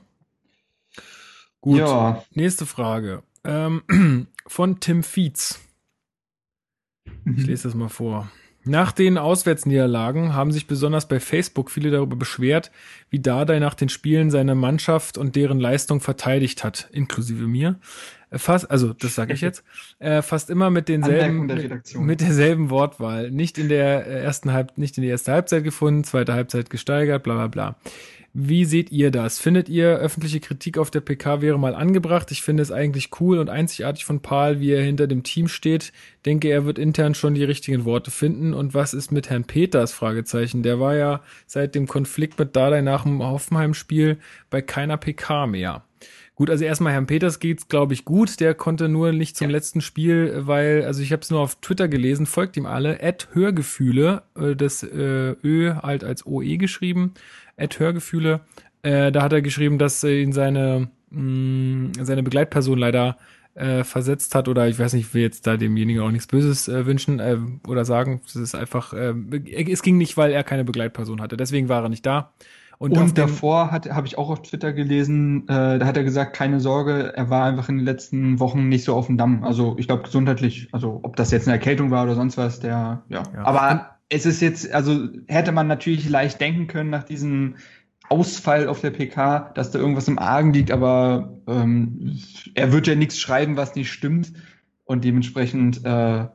Gut, ja. nächste Frage. Ähm, von Tim Fietz. Ich lese das mal vor. Nach den Auswärtsniederlagen haben sich besonders bei Facebook viele darüber beschwert, wie Dardai nach den Spielen seine Mannschaft und deren Leistung verteidigt hat, inklusive mir. Fast, also das sage ich jetzt, äh, fast immer mit denselben, mit derselben Wortwahl. Nicht in der ersten Halb, nicht in die erste Halbzeit gefunden, zweite Halbzeit gesteigert, bla bla bla. Wie seht ihr das? Findet ihr, öffentliche Kritik auf der PK wäre mal angebracht? Ich finde es eigentlich cool und einzigartig von Paul, wie er hinter dem Team steht. Denke, er wird intern schon die richtigen Worte finden. Und was ist mit Herrn Peters? Fragezeichen. Der war ja seit dem Konflikt mit Dardai nach dem Hoffenheim-Spiel bei keiner PK mehr. Gut, also erstmal Herrn Peters geht's, glaube ich, gut. Der konnte nur nicht zum ja. letzten Spiel, weil, also ich habe es nur auf Twitter gelesen, folgt ihm alle. Ed Hörgefühle, äh, das äh, Ö halt als OE geschrieben. Ed Hörgefühle. Äh, da hat er geschrieben, dass äh, ihn seine, mh, mm, seine Begleitperson leider äh, versetzt hat oder ich weiß nicht, ich will jetzt da demjenigen auch nichts Böses äh, wünschen äh, oder sagen. Es ist einfach, äh, es ging nicht, weil er keine Begleitperson hatte. Deswegen war er nicht da. Und, und davor hat habe ich auch auf Twitter gelesen, äh, da hat er gesagt, keine Sorge, er war einfach in den letzten Wochen nicht so auf dem Damm. Also ich glaube gesundheitlich, also ob das jetzt eine Erkältung war oder sonst was, der ja. ja. Aber es ist jetzt, also hätte man natürlich leicht denken können nach diesem Ausfall auf der PK, dass da irgendwas im Argen liegt, aber ähm, er wird ja nichts schreiben, was nicht stimmt. Und dementsprechend, äh,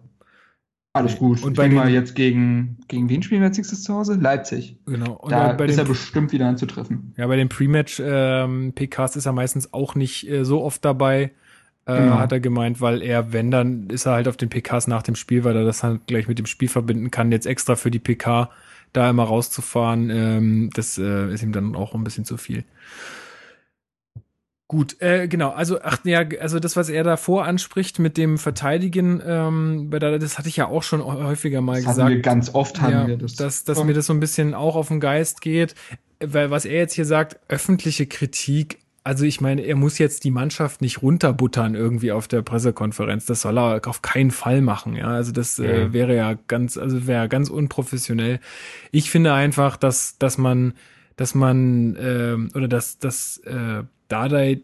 Alles gut. Und bei mal jetzt gegen, gegen wen spielen wir als nächstes zu Hause? Leipzig. Genau. Und da ist er bestimmt wieder anzutreffen. Ja, bei den Pre-Match-PKs ähm, ist er meistens auch nicht äh, so oft dabei, äh, genau. hat er gemeint, weil er, wenn, dann ist er halt auf den PKs nach dem Spiel, weil er das halt gleich mit dem Spiel verbinden kann, jetzt extra für die PK da immer rauszufahren, ähm, das äh, ist ihm dann auch ein bisschen zu viel. Gut, äh, genau, also ach ja, also das, was er davor anspricht mit dem Verteidigen, ähm, das hatte ich ja auch schon häufiger mal das gesagt. Wir ganz oft haben ja, wir das. Dass, dass mir das so ein bisschen auch auf den Geist geht, weil was er jetzt hier sagt, öffentliche Kritik, also ich meine, er muss jetzt die Mannschaft nicht runterbuttern irgendwie auf der Pressekonferenz. Das soll er auf keinen Fall machen. Ja, also das äh, mhm. wäre ja ganz, also wäre ganz unprofessionell. Ich finde einfach, dass dass man, dass man äh, oder dass dass äh, Dardai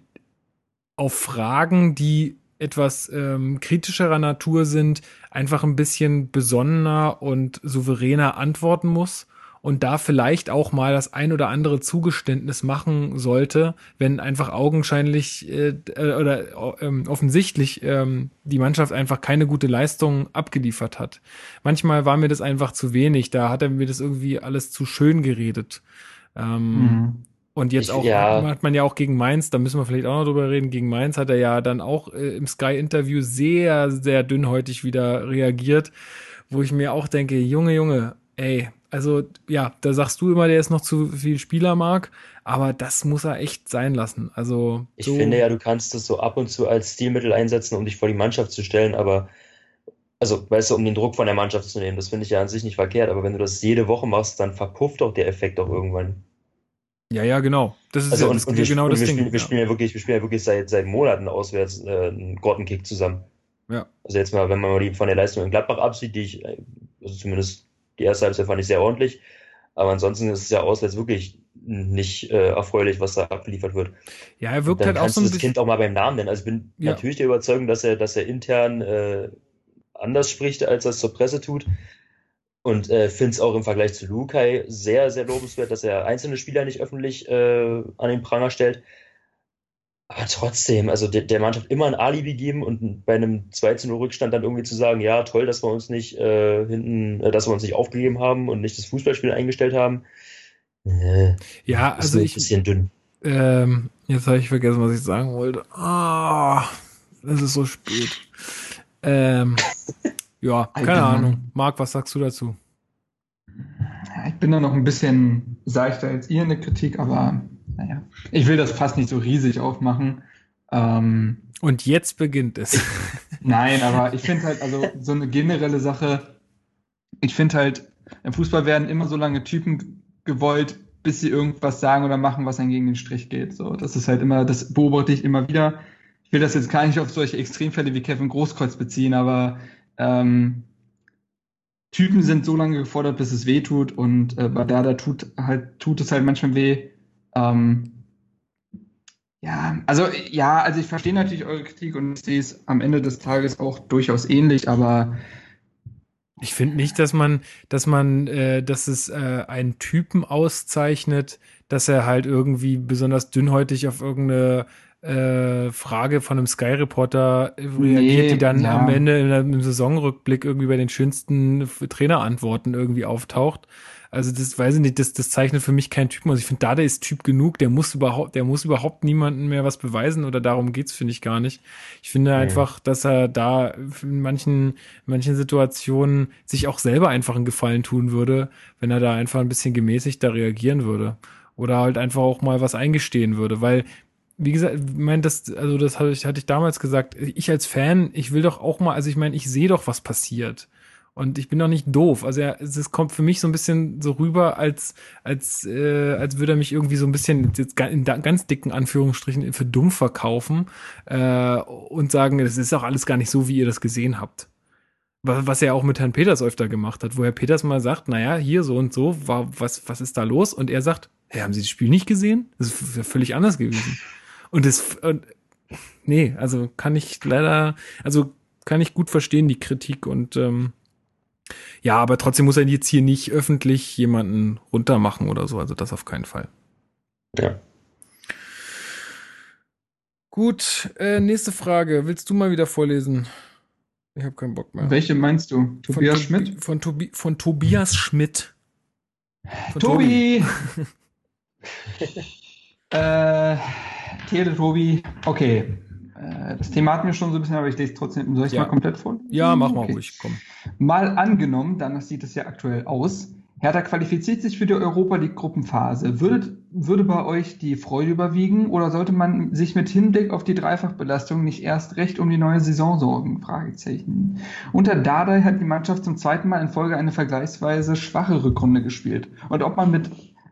auf Fragen, die etwas ähm, kritischerer Natur sind, einfach ein bisschen besonnener und souveräner antworten muss und da vielleicht auch mal das ein oder andere Zugeständnis machen sollte, wenn einfach augenscheinlich äh, äh oder äh, offensichtlich ähm, die Mannschaft einfach keine gute Leistung abgeliefert hat. Manchmal war mir das einfach zu wenig, da hat er mir das irgendwie alles zu schön geredet. Ähm, mhm. Und jetzt ich, auch ja. hat man ja auch gegen Mainz, da müssen wir vielleicht auch noch drüber reden, gegen Mainz hat er ja dann auch äh, im Sky-Interview sehr, sehr dünnhäutig wieder reagiert, wo ich mir auch denke, Junge, Junge, ey, also ja, da sagst du immer, der ist noch zu viel Spieler mag, aber das muss er echt sein lassen. Also ich so finde ja, du kannst das so ab und zu als Stilmittel einsetzen, um dich vor die Mannschaft zu stellen, aber also weißt du, um den Druck von der Mannschaft zu nehmen, das finde ich ja an sich nicht verkehrt, aber wenn du das jede Woche machst, dann verpufft doch der Effekt auch irgendwann. Ja, ja, genau. Das ist also ja, und, das und wir, genau das wir Ding. Spielen, wir spielen ja wirklich, wir spielen ja wirklich seit, seit Monaten auswärts äh, einen Gordon-Kick zusammen. Ja. Also jetzt mal, wenn man mal die von der Leistung in Gladbach absieht, die ich, äh, also zumindest die erste Halbzeit fand ich sehr ordentlich. Aber ansonsten ist es ja auswärts wirklich nicht äh, erfreulich, was da abgeliefert wird. Ja, er wirkt halt auch so ein das Kind auch mal beim Namen nennen. Also ich bin ja. natürlich der Überzeugung, dass er, dass er intern äh, anders spricht, als er es zur Presse tut. Und äh, finde es auch im Vergleich zu Lukai sehr, sehr lobenswert, dass er einzelne Spieler nicht öffentlich äh, an den Pranger stellt. Aber trotzdem, also der, der Mannschaft immer ein Alibi geben und bei einem 2 0 Rückstand dann irgendwie zu sagen, ja, toll, dass wir uns nicht äh, hinten, äh, dass wir uns nicht aufgegeben haben und nicht das Fußballspiel eingestellt haben. Äh, ja, also ich. Ein bisschen dünn. Ähm, jetzt habe ich vergessen, was ich sagen wollte. Ah, oh, es ist so spät. Ähm, Ja, keine Ahnung. Marc, was sagst du dazu? Ich bin da noch ein bisschen seichter als ihr in der Kritik, aber naja, ich will das fast nicht so riesig aufmachen. Ähm, Und jetzt beginnt es. nein, aber ich finde halt, also so eine generelle Sache, ich finde halt, im Fußball werden immer so lange Typen gewollt, bis sie irgendwas sagen oder machen, was dann gegen den Strich geht. So, das ist halt immer, das beobachte ich immer wieder. Ich will das jetzt gar nicht auf solche Extremfälle wie Kevin Großkreuz beziehen, aber ähm, Typen sind so lange gefordert, bis es weh tut und äh, bei Dada tut halt tut es halt manchmal weh. Ähm, ja, also ja, also ich verstehe natürlich eure Kritik und ich sehe es am Ende des Tages auch durchaus ähnlich, aber ich finde nicht, dass man, dass man, äh, dass es äh, einen Typen auszeichnet, dass er halt irgendwie besonders dünnhäutig auf irgendeine äh, Frage von einem Sky-Reporter reagiert, nee, die dann ja. am Ende in einem Saisonrückblick irgendwie bei den schönsten Trainerantworten irgendwie auftaucht. Also das weiß ich nicht, das, das zeichnet für mich keinen Typen aus. Ich finde, Dada ist Typ genug, der muss überhaupt, der muss überhaupt niemanden mehr was beweisen oder darum geht's, finde ich gar nicht. Ich finde mhm. einfach, dass er da in manchen, in manchen Situationen sich auch selber einfach einen Gefallen tun würde, wenn er da einfach ein bisschen gemäßigter reagieren würde. Oder halt einfach auch mal was eingestehen würde, weil wie gesagt, ich meine, das, also das hatte ich, hatte ich damals gesagt, ich als Fan, ich will doch auch mal, also ich meine, ich sehe doch, was passiert. Und ich bin doch nicht doof. Also er, es kommt für mich so ein bisschen so rüber, als, als, äh, als würde er mich irgendwie so ein bisschen jetzt in ganz dicken Anführungsstrichen für dumm verkaufen äh, und sagen, das ist auch alles gar nicht so, wie ihr das gesehen habt. Was, was er auch mit Herrn Peters öfter gemacht hat, wo Herr Peters mal sagt, naja, hier so und so, war, was, was ist da los? Und er sagt, hey, haben Sie das Spiel nicht gesehen? Das ist ja völlig anders gewesen. Und das, und, nee, also kann ich leider, also kann ich gut verstehen, die Kritik und ähm, ja, aber trotzdem muss er jetzt hier nicht öffentlich jemanden runtermachen oder so, also das auf keinen Fall. Ja. Gut, äh, nächste Frage. Willst du mal wieder vorlesen? Ich habe keinen Bock mehr. Welche meinst du? Tobias von, Schmidt? Von, Tobi von Tobias Schmidt. Von Tobi! äh, Tele Tobi. Okay. Äh, das Thema hatten wir schon so ein bisschen, aber ich lese trotzdem. Soll ich ja. mal komplett vor? Ja, mach okay. mal ruhig. Komm. Mal angenommen, danach sieht es ja aktuell aus. Hertha qualifiziert sich für die Europa League Gruppenphase. Würde, würde bei euch die Freude überwiegen oder sollte man sich mit Hinblick auf die Dreifachbelastung nicht erst recht um die neue Saison sorgen? Fragezeichen. Unter Dardai hat die Mannschaft zum zweiten Mal in Folge eine vergleichsweise schwache Rückrunde gespielt. Und ob man mit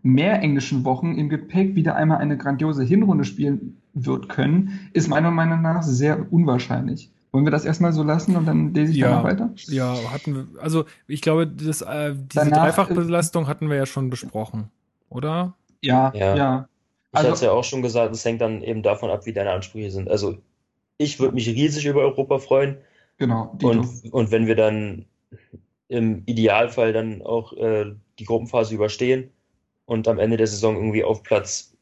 mehr englischen Wochen im Gepäck wieder einmal eine grandiose Hinrunde spielen wird können, ist meiner Meinung nach sehr unwahrscheinlich. Wollen wir das erstmal so lassen und dann lese ich ja, danach weiter? Ja, hatten wir. Also ich glaube, das, äh, diese danach, Dreifachbelastung hatten wir ja schon besprochen, oder? Ja, ja. ja. Ich also, hatte es ja auch schon gesagt, es hängt dann eben davon ab, wie deine Ansprüche sind. Also ich würde mich riesig über Europa freuen. Genau. Und, und wenn wir dann im Idealfall dann auch äh, die Gruppenphase überstehen und am Ende der Saison irgendwie auf Platz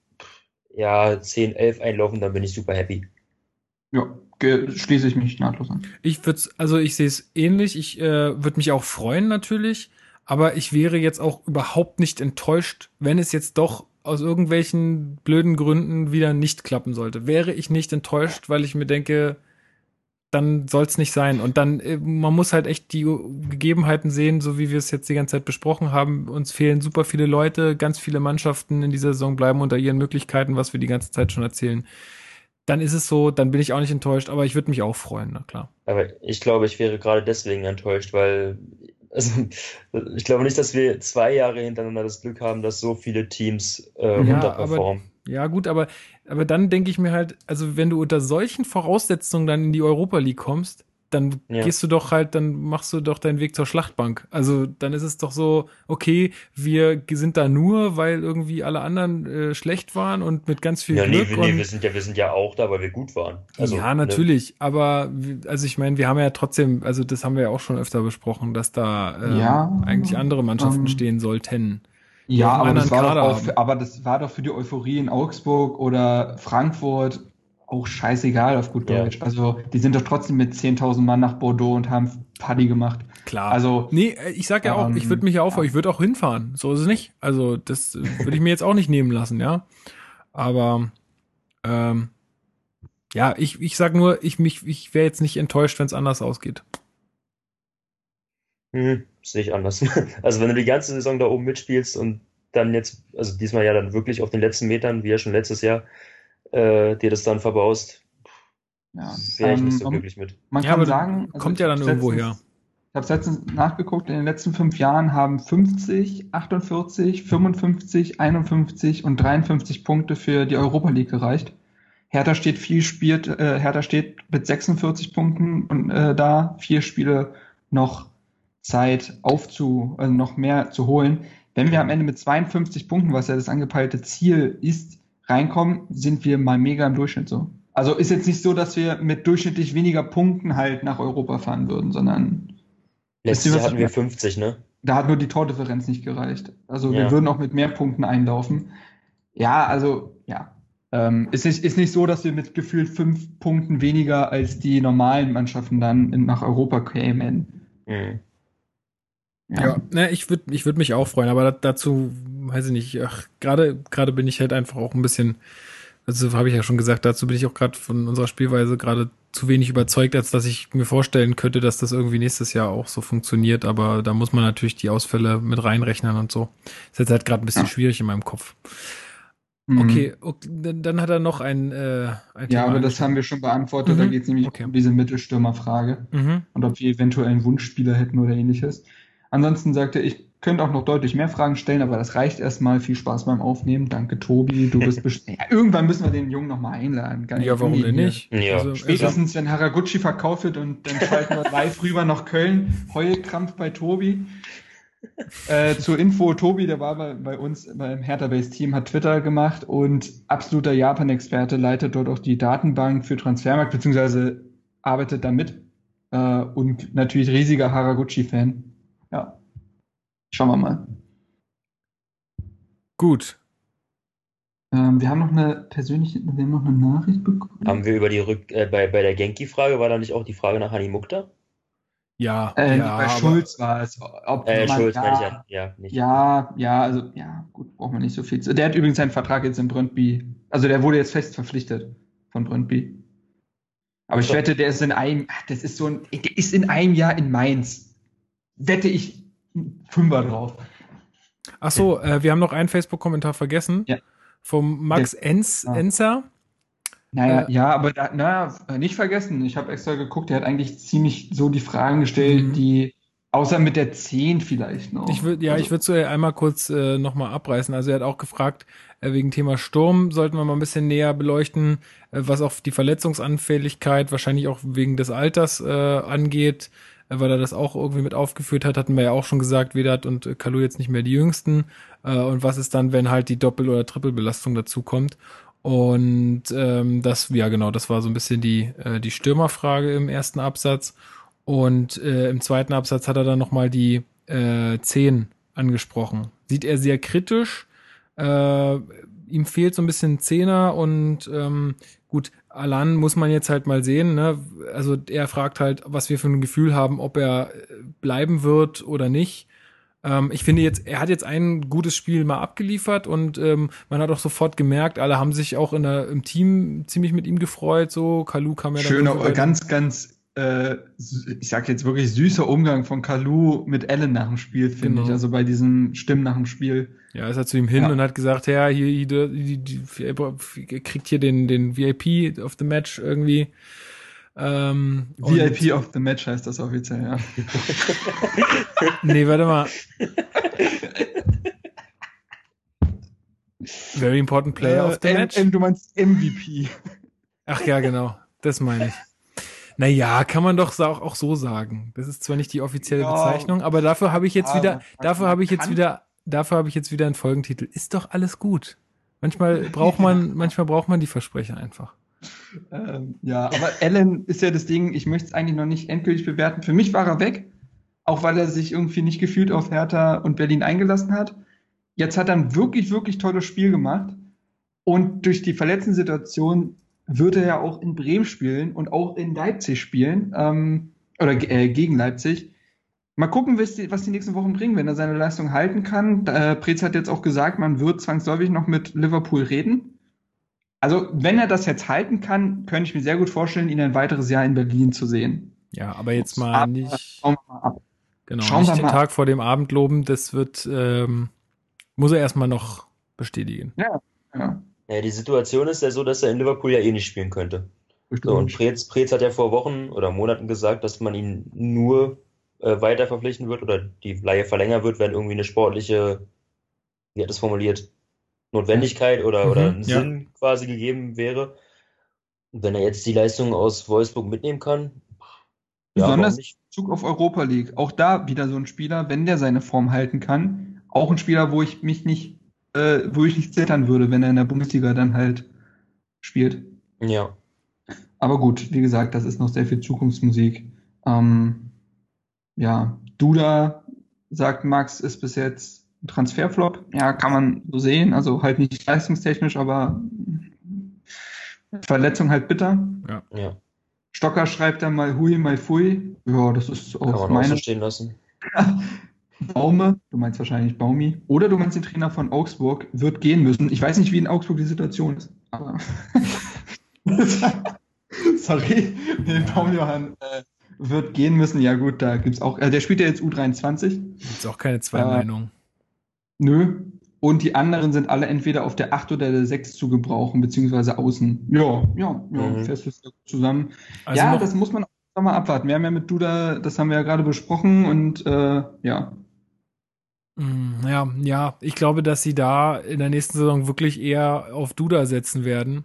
ja, 10, 11 einlaufen, dann bin ich super happy. Ja, schließe ich mich nahtlos an. Ich würde also ich sehe es ähnlich. Ich äh, würde mich auch freuen natürlich, aber ich wäre jetzt auch überhaupt nicht enttäuscht, wenn es jetzt doch aus irgendwelchen blöden Gründen wieder nicht klappen sollte. Wäre ich nicht enttäuscht, weil ich mir denke, dann soll es nicht sein. Und dann, äh, man muss halt echt die Gegebenheiten sehen, so wie wir es jetzt die ganze Zeit besprochen haben. Uns fehlen super viele Leute, ganz viele Mannschaften in dieser Saison bleiben unter ihren Möglichkeiten, was wir die ganze Zeit schon erzählen dann ist es so, dann bin ich auch nicht enttäuscht, aber ich würde mich auch freuen, na klar. Aber ich glaube, ich wäre gerade deswegen enttäuscht, weil also, ich glaube nicht, dass wir zwei Jahre hintereinander das Glück haben, dass so viele Teams äh, ja, unterperformen. Ja, gut, aber, aber dann denke ich mir halt, also wenn du unter solchen Voraussetzungen dann in die Europa League kommst, dann ja. gehst du doch halt, dann machst du doch deinen Weg zur Schlachtbank. Also dann ist es doch so, okay, wir sind da nur, weil irgendwie alle anderen äh, schlecht waren und mit ganz viel ja, Glück. Nee, nee, wir sind ja, wir sind ja auch da, weil wir gut waren. Also, ja, ne? natürlich, ne? aber also ich meine, wir haben ja trotzdem, also das haben wir ja auch schon öfter besprochen, dass da äh, ja, eigentlich andere Mannschaften ähm, stehen sollten. Ja, aber das, war doch auch, für, aber das war doch für die Euphorie in Augsburg oder Frankfurt auch scheißegal auf gut Deutsch. Ja. Also die sind doch trotzdem mit 10.000 Mann nach Bordeaux und haben Party gemacht. Klar. Also nee, ich sag ja auch, ich würde mich ja auch, ja. ich würde auch hinfahren. So ist es nicht. Also das würde ich mir jetzt auch nicht nehmen lassen, ja. Aber ähm, ja, ich, ich sag nur, ich mich, ich wäre jetzt nicht enttäuscht, wenn es anders ausgeht. Hm, sehe ich anders. Also wenn du die ganze Saison da oben mitspielst und dann jetzt, also diesmal ja dann wirklich auf den letzten Metern, wie ja schon letztes Jahr, äh, dir das dann verbaust, ja. wäre ich ähm, nicht so glücklich mit. Man ja, kann sagen, also kommt ja dann irgendwo her. Ich habe letztens nachgeguckt, in den letzten fünf Jahren haben 50, 48, 55, 51 und 53 Punkte für die Europa League gereicht. Hertha steht viel spielt, äh, Hertha steht mit 46 Punkten und äh, da vier Spiele noch Zeit aufzu, also noch mehr zu holen. Wenn wir am Ende mit 52 Punkten, was ja das angepeilte Ziel ist, reinkommen, sind wir mal mega im Durchschnitt so. Also ist jetzt nicht so, dass wir mit durchschnittlich weniger Punkten halt nach Europa fahren würden, sondern. Letztes Jahr hatten wir 50, ne? Da hat nur die Tordifferenz nicht gereicht. Also ja. wir würden auch mit mehr Punkten einlaufen. Ja, also, ja. Ähm, ist, nicht, ist nicht so, dass wir mit gefühlt fünf Punkten weniger als die normalen Mannschaften dann in, nach Europa kämen. Mhm. Ja, ja ne, ich würde ich würd mich auch freuen, aber dazu, weiß ich nicht, ach, gerade gerade bin ich halt einfach auch ein bisschen, also habe ich ja schon gesagt, dazu bin ich auch gerade von unserer Spielweise gerade zu wenig überzeugt, als dass ich mir vorstellen könnte, dass das irgendwie nächstes Jahr auch so funktioniert, aber da muss man natürlich die Ausfälle mit reinrechnen und so. Ist jetzt halt gerade ein bisschen ja. schwierig in meinem Kopf. Mhm. Okay, okay, dann hat er noch ein, äh, ein Ja, aber das haben wir schon beantwortet. Mhm. Da geht es nämlich okay. um diese Mittelstürmerfrage mhm. und ob wir eventuell einen Wunschspieler hätten oder ähnliches. Ansonsten sagte ich, könnte auch noch deutlich mehr Fragen stellen, aber das reicht erstmal. Viel Spaß beim Aufnehmen. Danke, Tobi. Du bist bestimmt. ja, irgendwann müssen wir den Jungen nochmal einladen. ja, warum denn nicht? Ja. Also, Spätestens, wenn Haraguchi verkauft wird und dann schalten wir live rüber nach Köln. Heulkrampf bei Tobi. äh, zur Info, Tobi, der war bei, bei uns beim Hertha Base Team, hat Twitter gemacht und absoluter Japan-Experte, leitet dort auch die Datenbank für Transfermarkt, beziehungsweise arbeitet damit äh, und natürlich riesiger Haraguchi-Fan ja. Schauen wir mal. Gut. Ähm, wir haben noch eine persönliche, wir haben noch eine Nachricht bekommen. Haben wir über die Rück, äh, bei, bei der Genki-Frage, war da nicht auch die Frage nach Hani Mukta? Ja, äh, ja bei Schulz war es. Ob äh, man, Schulz ja, ich ja, ja, nicht. Ja, ja, also, ja, gut, braucht man nicht so viel. Zu. Der hat übrigens seinen Vertrag jetzt in Brøndby, also der wurde jetzt fest verpflichtet von Brøndby. Aber ich wette, der ist in einem, das ist so ein, der ist in einem Jahr in Mainz. Wette ich Fünfer drauf. Ach so, äh, wir haben noch einen Facebook-Kommentar vergessen. Ja. Vom Max Enz, ja. Enzer. Naja, äh, ja, aber da, na, nicht vergessen, ich habe extra geguckt, der hat eigentlich ziemlich so die Fragen gestellt, mhm. die außer mit der 10 vielleicht noch. Ich würde ja, also, ich würde so einmal kurz äh, nochmal abreißen. Also er hat auch gefragt, äh, wegen Thema Sturm sollten wir mal ein bisschen näher beleuchten, äh, was auch die Verletzungsanfälligkeit, wahrscheinlich auch wegen des Alters äh, angeht, weil er das auch irgendwie mit aufgeführt hat, hatten wir ja auch schon gesagt, Vedat und äh, Kalu jetzt nicht mehr die jüngsten. Äh, und was ist dann, wenn halt die Doppel- oder kommt? Und ähm, das, ja genau, das war so ein bisschen die, äh, die Stürmerfrage im ersten Absatz. Und äh, im zweiten Absatz hat er dann nochmal die äh, 10 angesprochen. Sieht er sehr kritisch. Äh, ihm fehlt so ein bisschen Zehner und ähm, gut, Alan muss man jetzt halt mal sehen. Ne? Also er fragt halt, was wir für ein Gefühl haben, ob er bleiben wird oder nicht. Ähm, ich finde jetzt, er hat jetzt ein gutes Spiel mal abgeliefert und ähm, man hat auch sofort gemerkt, alle haben sich auch in der, im Team ziemlich mit ihm gefreut. So, Kalu kam ja. Schöner, ganz, ganz, äh, ich sag jetzt wirklich süßer Umgang von Kalu mit Ellen nach dem Spiel, finde genau. ich. Also bei diesen Stimmen nach dem Spiel. Ja, ist er zu ihm hin ja. und hat gesagt, ja, hier, hier, hier, kriegt hier den, den VIP of the Match irgendwie. Ähm, VIP of the Match heißt das offiziell, ja. nee, warte mal. Very important player äh, of the match. M, du meinst MVP. Ach ja, genau. Das meine ich. Naja, kann man doch auch, auch so sagen. Das ist zwar nicht die offizielle ja, Bezeichnung, aber dafür habe ich jetzt wieder, dafür habe ich jetzt wieder, dafür habe ich jetzt wieder einen Folgentitel. Ist doch alles gut. Manchmal braucht man, manchmal braucht man die Versprecher einfach. Ähm, ja, aber Allen ist ja das Ding, ich möchte es eigentlich noch nicht endgültig bewerten. Für mich war er weg, auch weil er sich irgendwie nicht gefühlt auf Hertha und Berlin eingelassen hat. Jetzt hat er ein wirklich, wirklich tolles Spiel gemacht. Und durch die verletzten Situation wird er ja auch in Bremen spielen und auch in Leipzig spielen. Ähm, oder äh, gegen Leipzig. Mal gucken, was die, was die nächsten Wochen bringen, wenn er seine Leistung halten kann. Äh, Preetz hat jetzt auch gesagt, man wird zwangsläufig noch mit Liverpool reden. Also, wenn er das jetzt halten kann, könnte ich mir sehr gut vorstellen, ihn ein weiteres Jahr in Berlin zu sehen. Ja, aber jetzt mal aber, nicht. Schauen wir mal ab. Genau, schauen nicht den Tag vor dem Abend loben, das wird, ähm, muss er erstmal noch bestätigen. Ja, ja. Ja, die Situation ist ja so, dass er in Liverpool ja eh nicht spielen könnte. So, und Preetz, Preetz hat ja vor Wochen oder Monaten gesagt, dass man ihn nur äh, weiter verpflichten wird oder die Leihe verlängern wird, wenn irgendwie eine sportliche, wie hat es formuliert, Notwendigkeit oder, mhm, oder einen ja. Sinn quasi gegeben wäre. Und wenn er jetzt die Leistung aus Wolfsburg mitnehmen kann, ja, besonders in Bezug auf Europa League. Auch da wieder so ein Spieler, wenn der seine Form halten kann, auch ein Spieler, wo ich mich nicht, äh, wo ich nicht zittern würde, wenn er in der Bundesliga dann halt spielt. Ja. Aber gut, wie gesagt, das ist noch sehr viel Zukunftsmusik. Ähm, ja, Duda, sagt Max, ist bis jetzt Transferflop, ja, kann man so sehen. Also halt nicht leistungstechnisch, aber Verletzung halt bitter. Ja. ja. Stocker schreibt dann mal Hui, mal Fui. Ja, das ist auch kann meine. Auch so stehen lassen. Baume, du meinst wahrscheinlich Baumi, oder du meinst den Trainer von Augsburg, wird gehen müssen. Ich weiß nicht, wie in Augsburg die Situation ist, aber. Sorry, nee, Baumjohann äh, wird gehen müssen. Ja, gut, da gibt's auch. Äh, der spielt ja jetzt U23. Gibt's auch keine zwei äh, Meinungen. Nö. Und die anderen sind alle entweder auf der 8 oder der 6 zu gebrauchen, beziehungsweise außen. Ja, ja, ja, mhm. festes zusammen. Also ja, das muss man auch mal abwarten. Wir haben ja mit Duda, das haben wir ja gerade besprochen und äh, ja. Mm, ja, ja, ich glaube, dass sie da in der nächsten Saison wirklich eher auf Duda setzen werden.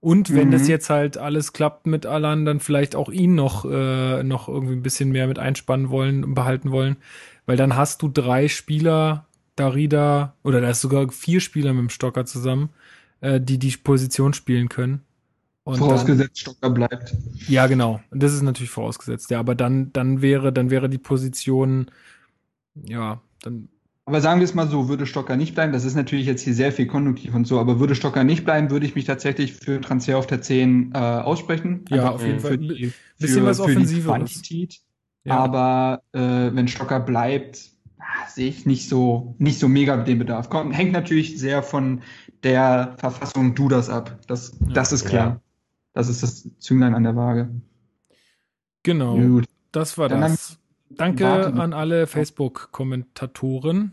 Und wenn mhm. das jetzt halt alles klappt mit Alan, dann vielleicht auch ihn noch, äh, noch irgendwie ein bisschen mehr mit einspannen wollen und behalten wollen. Weil dann hast du drei Spieler, Darida, oder da ist sogar vier Spieler mit dem Stocker zusammen, äh, die die Position spielen können. Und vorausgesetzt dann, Stocker bleibt. Ja, genau. Das ist natürlich vorausgesetzt. Ja, aber dann, dann wäre, dann wäre die Position, ja, dann. Aber sagen wir es mal so, würde Stocker nicht bleiben, das ist natürlich jetzt hier sehr viel konjunktiv und so, aber würde Stocker nicht bleiben, würde ich mich tatsächlich für Transfer auf der 10 äh, aussprechen. Ja, auf jeden Fall. Für die, bisschen für, was Offensives. Ja. Aber äh, wenn Stocker bleibt, ah, sehe ich nicht so, nicht so mega den Bedarf. Kommt, hängt natürlich sehr von der Verfassung Dudas ab. Das, ja. das ist klar. Ja. Das ist das Zünglein an der Waage. Genau. Gut. Das war Dann das. Danke an alle Facebook-Kommentatoren.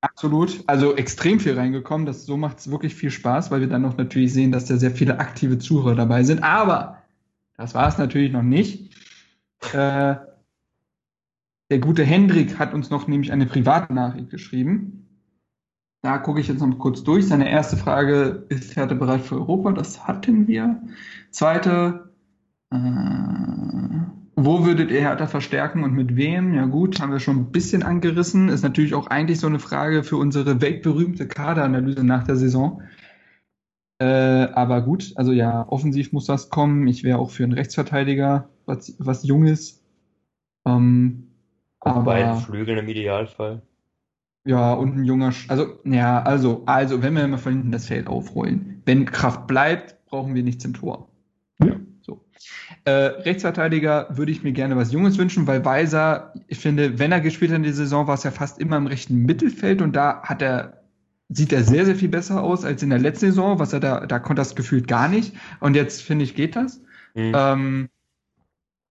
Absolut. Also extrem viel reingekommen. Das, so macht es wirklich viel Spaß, weil wir dann noch natürlich sehen, dass da sehr viele aktive Zuhörer dabei sind. Aber das war es natürlich noch nicht. Äh, der gute Hendrik hat uns noch nämlich eine private Nachricht geschrieben. Da gucke ich jetzt noch kurz durch. Seine erste Frage ist Härte bereit für Europa? Das hatten wir. Zweite, äh, wo würdet ihr Hertha verstärken und mit wem? Ja gut, haben wir schon ein bisschen angerissen. Ist natürlich auch eigentlich so eine Frage für unsere weltberühmte Kaderanalyse nach der Saison. Äh, aber gut, also ja, offensiv muss das kommen. Ich wäre auch für einen Rechtsverteidiger, was, was Junges. Ähm, aber beiden Flügeln im Idealfall. Ja, und ein junger, Sch also, ja, also, also, wenn wir mal von hinten das Feld aufrollen. Wenn Kraft bleibt, brauchen wir nichts im Tor. Ja. Äh, Rechtsverteidiger würde ich mir gerne was Junges wünschen, weil Weiser, ich finde, wenn er gespielt hat in der Saison, war es ja fast immer im rechten Mittelfeld und da hat er, sieht er sehr, sehr viel besser aus als in der letzten Saison, was er da, da konnte das gefühlt gar nicht. Und jetzt finde ich, geht das. Mhm. Ähm,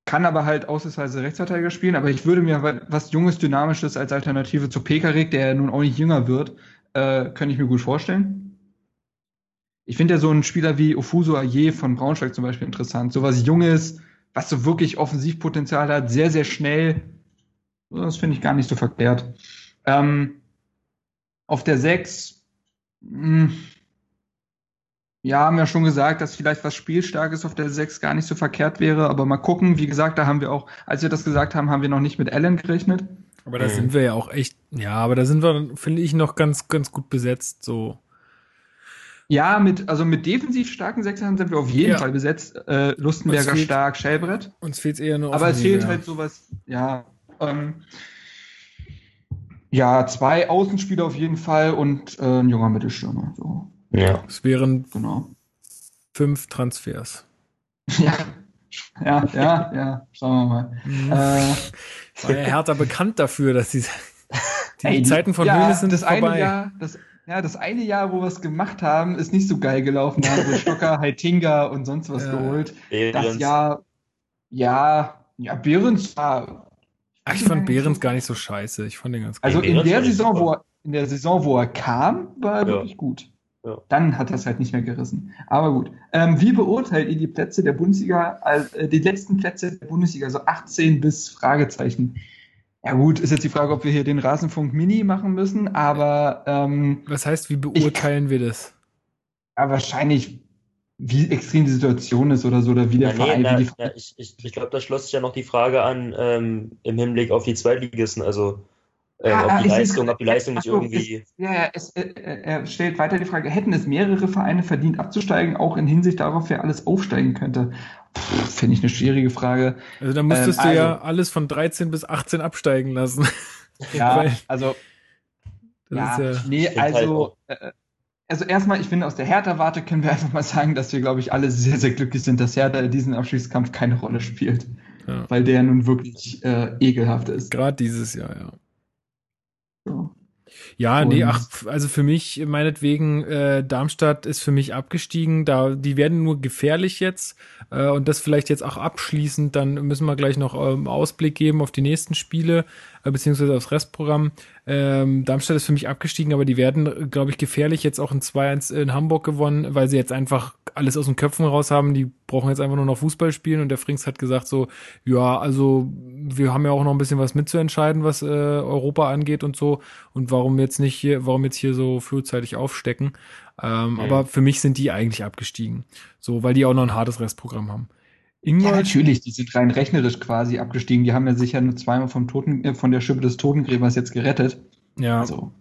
kann aber halt ausnahmsweise Rechtsverteidiger spielen, aber ich würde mir was Junges, Dynamisches als Alternative zu Pekarik, der nun auch nicht jünger wird, äh, könnte ich mir gut vorstellen. Ich finde ja so einen Spieler wie Ofuso Aye von Braunschweig zum Beispiel interessant. So was Junges, was so wirklich Offensivpotenzial hat, sehr, sehr schnell. Das finde ich gar nicht so verkehrt. Ähm, auf der 6, mh, hm, ja, haben ja schon gesagt, dass vielleicht was Spielstarkes auf der 6 gar nicht so verkehrt wäre, aber mal gucken. Wie gesagt, da haben wir auch, als wir das gesagt haben, haben wir noch nicht mit Allen gerechnet. Aber da mhm. sind wir ja auch echt, ja, aber da sind wir, finde ich, noch ganz, ganz gut besetzt, so. Ja, mit, also mit defensiv starken Sechsern sind wir auf jeden ja. Fall besetzt. Äh, Lustenberger fehlt, stark, Schellbrett. Uns fehlt eher nur Aber es fehlt ja. halt sowas, ja. Ähm, ja, zwei Außenspieler auf jeden Fall und äh, ein junger Mittelstürmer. So. Ja. Es wären genau. fünf Transfers. Ja. Ja, ja, ja, schauen wir mal. Mhm. Äh, War ja Hertha bekannt dafür, dass die, die Ey, Zeiten von ja, Hönes sind das vorbei. Eine Jahr, das, ja, das eine Jahr, wo wir es gemacht haben, ist nicht so geil gelaufen. Da haben wir Stocker, Heitinga und sonst was ja. geholt. Behrens. Das Jahr, ja, ja, Behrens war. Ach, ich fand Behrens gar nicht so scheiße. Ich fand den ganz gut. Also in der Saison, wo er, in der Saison, wo er kam, war er ja. wirklich gut. Ja. Dann hat er es halt nicht mehr gerissen. Aber gut. Ähm, wie beurteilt ihr die Plätze der Bundesliga, äh, die letzten Plätze der Bundesliga, so 18 bis Fragezeichen? Ja gut, ist jetzt die Frage, ob wir hier den Rasenfunk Mini machen müssen, aber ähm, Was heißt, wie beurteilen ich, wir das? Ja, wahrscheinlich, wie extrem die Situation ist oder so, oder wie der na, Verein. Nee, na, na, ich ich, ich glaube, da schloss sich ja noch die Frage an ähm, im Hinblick auf die Zweitligisten, also ähm, ah, ob, ah, die Leistung, ob die Leistung nicht irgendwie. Es, ja, ja, es, äh, äh, er stellt weiter die Frage, hätten es mehrere Vereine verdient abzusteigen, auch in Hinsicht darauf, wer alles aufsteigen könnte? Finde ich eine schwierige Frage. Also da müsstest ähm, du also, ja alles von 13 bis 18 absteigen lassen. Ja, also. Ja, ja, nee, also. Halt äh, also erstmal, ich finde, aus der Hertha-Warte können wir einfach mal sagen, dass wir, glaube ich, alle sehr, sehr glücklich sind, dass Hertha in diesem Abschiedskampf keine Rolle spielt. Ja. Weil der nun wirklich äh, ekelhaft ist. Gerade dieses Jahr, ja. Ja, und nee, ach, also für mich, meinetwegen, äh, Darmstadt ist für mich abgestiegen. Da, die werden nur gefährlich jetzt. Äh, und das vielleicht jetzt auch abschließend, dann müssen wir gleich noch ähm, Ausblick geben auf die nächsten Spiele, äh, beziehungsweise aufs Restprogramm. Ähm, Darmstadt ist für mich abgestiegen, aber die werden, glaube ich, gefährlich jetzt auch in 2-1 in Hamburg gewonnen, weil sie jetzt einfach alles aus den Köpfen raus haben. Die brauchen jetzt einfach nur noch Fußball spielen und der Frings hat gesagt so, ja, also wir haben ja auch noch ein bisschen was mitzuentscheiden, was äh, Europa angeht und so. Und warum jetzt nicht hier, warum jetzt hier so frühzeitig aufstecken? Ähm, mhm. Aber für mich sind die eigentlich abgestiegen. So, weil die auch noch ein hartes Restprogramm haben. Ingolstadt? Ja, natürlich, die sind rein rechnerisch quasi abgestiegen. Die haben ja sicher nur zweimal vom Toten, äh, von der Schippe des Totengräbers jetzt gerettet. Ja. Also,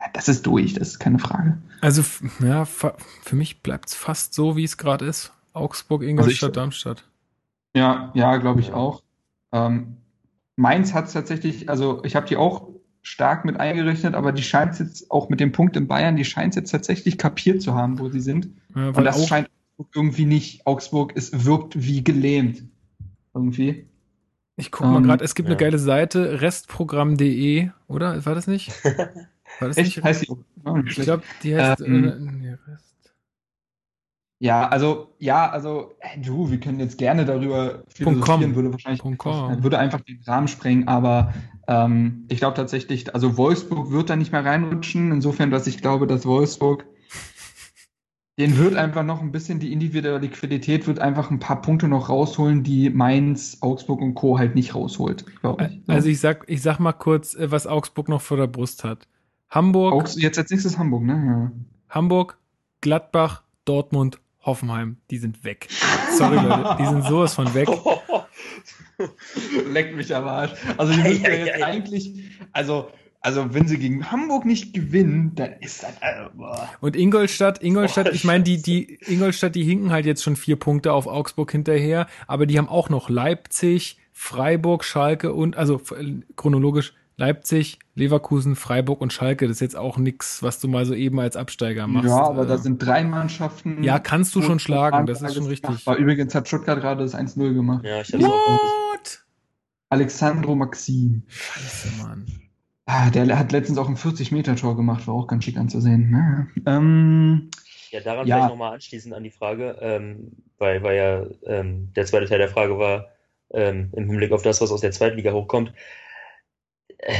ja, das ist durch, das ist keine Frage. Also, ja, für mich bleibt es fast so, wie es gerade ist. Augsburg, Ingolstadt, also Darmstadt. Ja, ja, glaube ich auch. Ähm, Mainz hat es tatsächlich, also ich habe die auch stark mit eingerechnet, aber die scheint jetzt auch mit dem Punkt in Bayern, die scheint jetzt tatsächlich kapiert zu haben, wo sie sind. Ja, Und das scheint irgendwie nicht. Augsburg ist, wirkt wie gelähmt. Irgendwie. Ich guck mal um, gerade, es gibt ja. eine geile Seite, restprogramm.de, oder? War das nicht? War das Echt? nicht? Heißt die, oh, ich glaube, die heißt ähm, äh, nee, Rest. Ja, also, ja, also, hey, du, wir können jetzt gerne darüber philosophieren, würde wahrscheinlich, würde einfach den Rahmen sprengen, aber ähm, ich glaube tatsächlich, also Wolfsburg wird da nicht mehr reinrutschen, insofern, dass ich glaube, dass Wolfsburg den wird einfach noch ein bisschen die individuelle Liquidität wird einfach ein paar Punkte noch rausholen, die Mainz, Augsburg und Co. halt nicht rausholt, glaube ich. Also ich sag, ich sag mal kurz, äh, was Augsburg noch vor der Brust hat. Hamburg. Augs jetzt als nächstes Hamburg, ne? Ja. Hamburg, Gladbach, Dortmund, Hoffenheim, die sind weg. Sorry, Leute, die sind sowas von weg. Leckt mich am Arsch. Also die müssen ja, ja jetzt eigentlich, also also wenn sie gegen Hamburg nicht gewinnen, dann ist das. Also, und Ingolstadt, Ingolstadt, oh, ich meine, die, die Ingolstadt, die hinken halt jetzt schon vier Punkte auf Augsburg hinterher, aber die haben auch noch Leipzig, Freiburg, Schalke und also chronologisch Leipzig, Leverkusen, Freiburg und Schalke. Das ist jetzt auch nichts, was du mal so eben als Absteiger machst. Ja, aber da sind drei Mannschaften. Ja, kannst du schon schlagen, das ist schon richtig. War übrigens hat Stuttgart gerade das 1-0 gemacht. Ja, ich hab's What? Alexandro Maxim. Scheiße, Mann. Ah, der hat letztens auch ein 40-Meter-Tor gemacht, war auch ganz schick anzusehen. Ne? Ähm, ja, daran ja. vielleicht nochmal anschließend an die Frage, ähm, weil, weil ja ähm, der zweite Teil der Frage war, ähm, im Hinblick auf das, was aus der zweiten Liga hochkommt.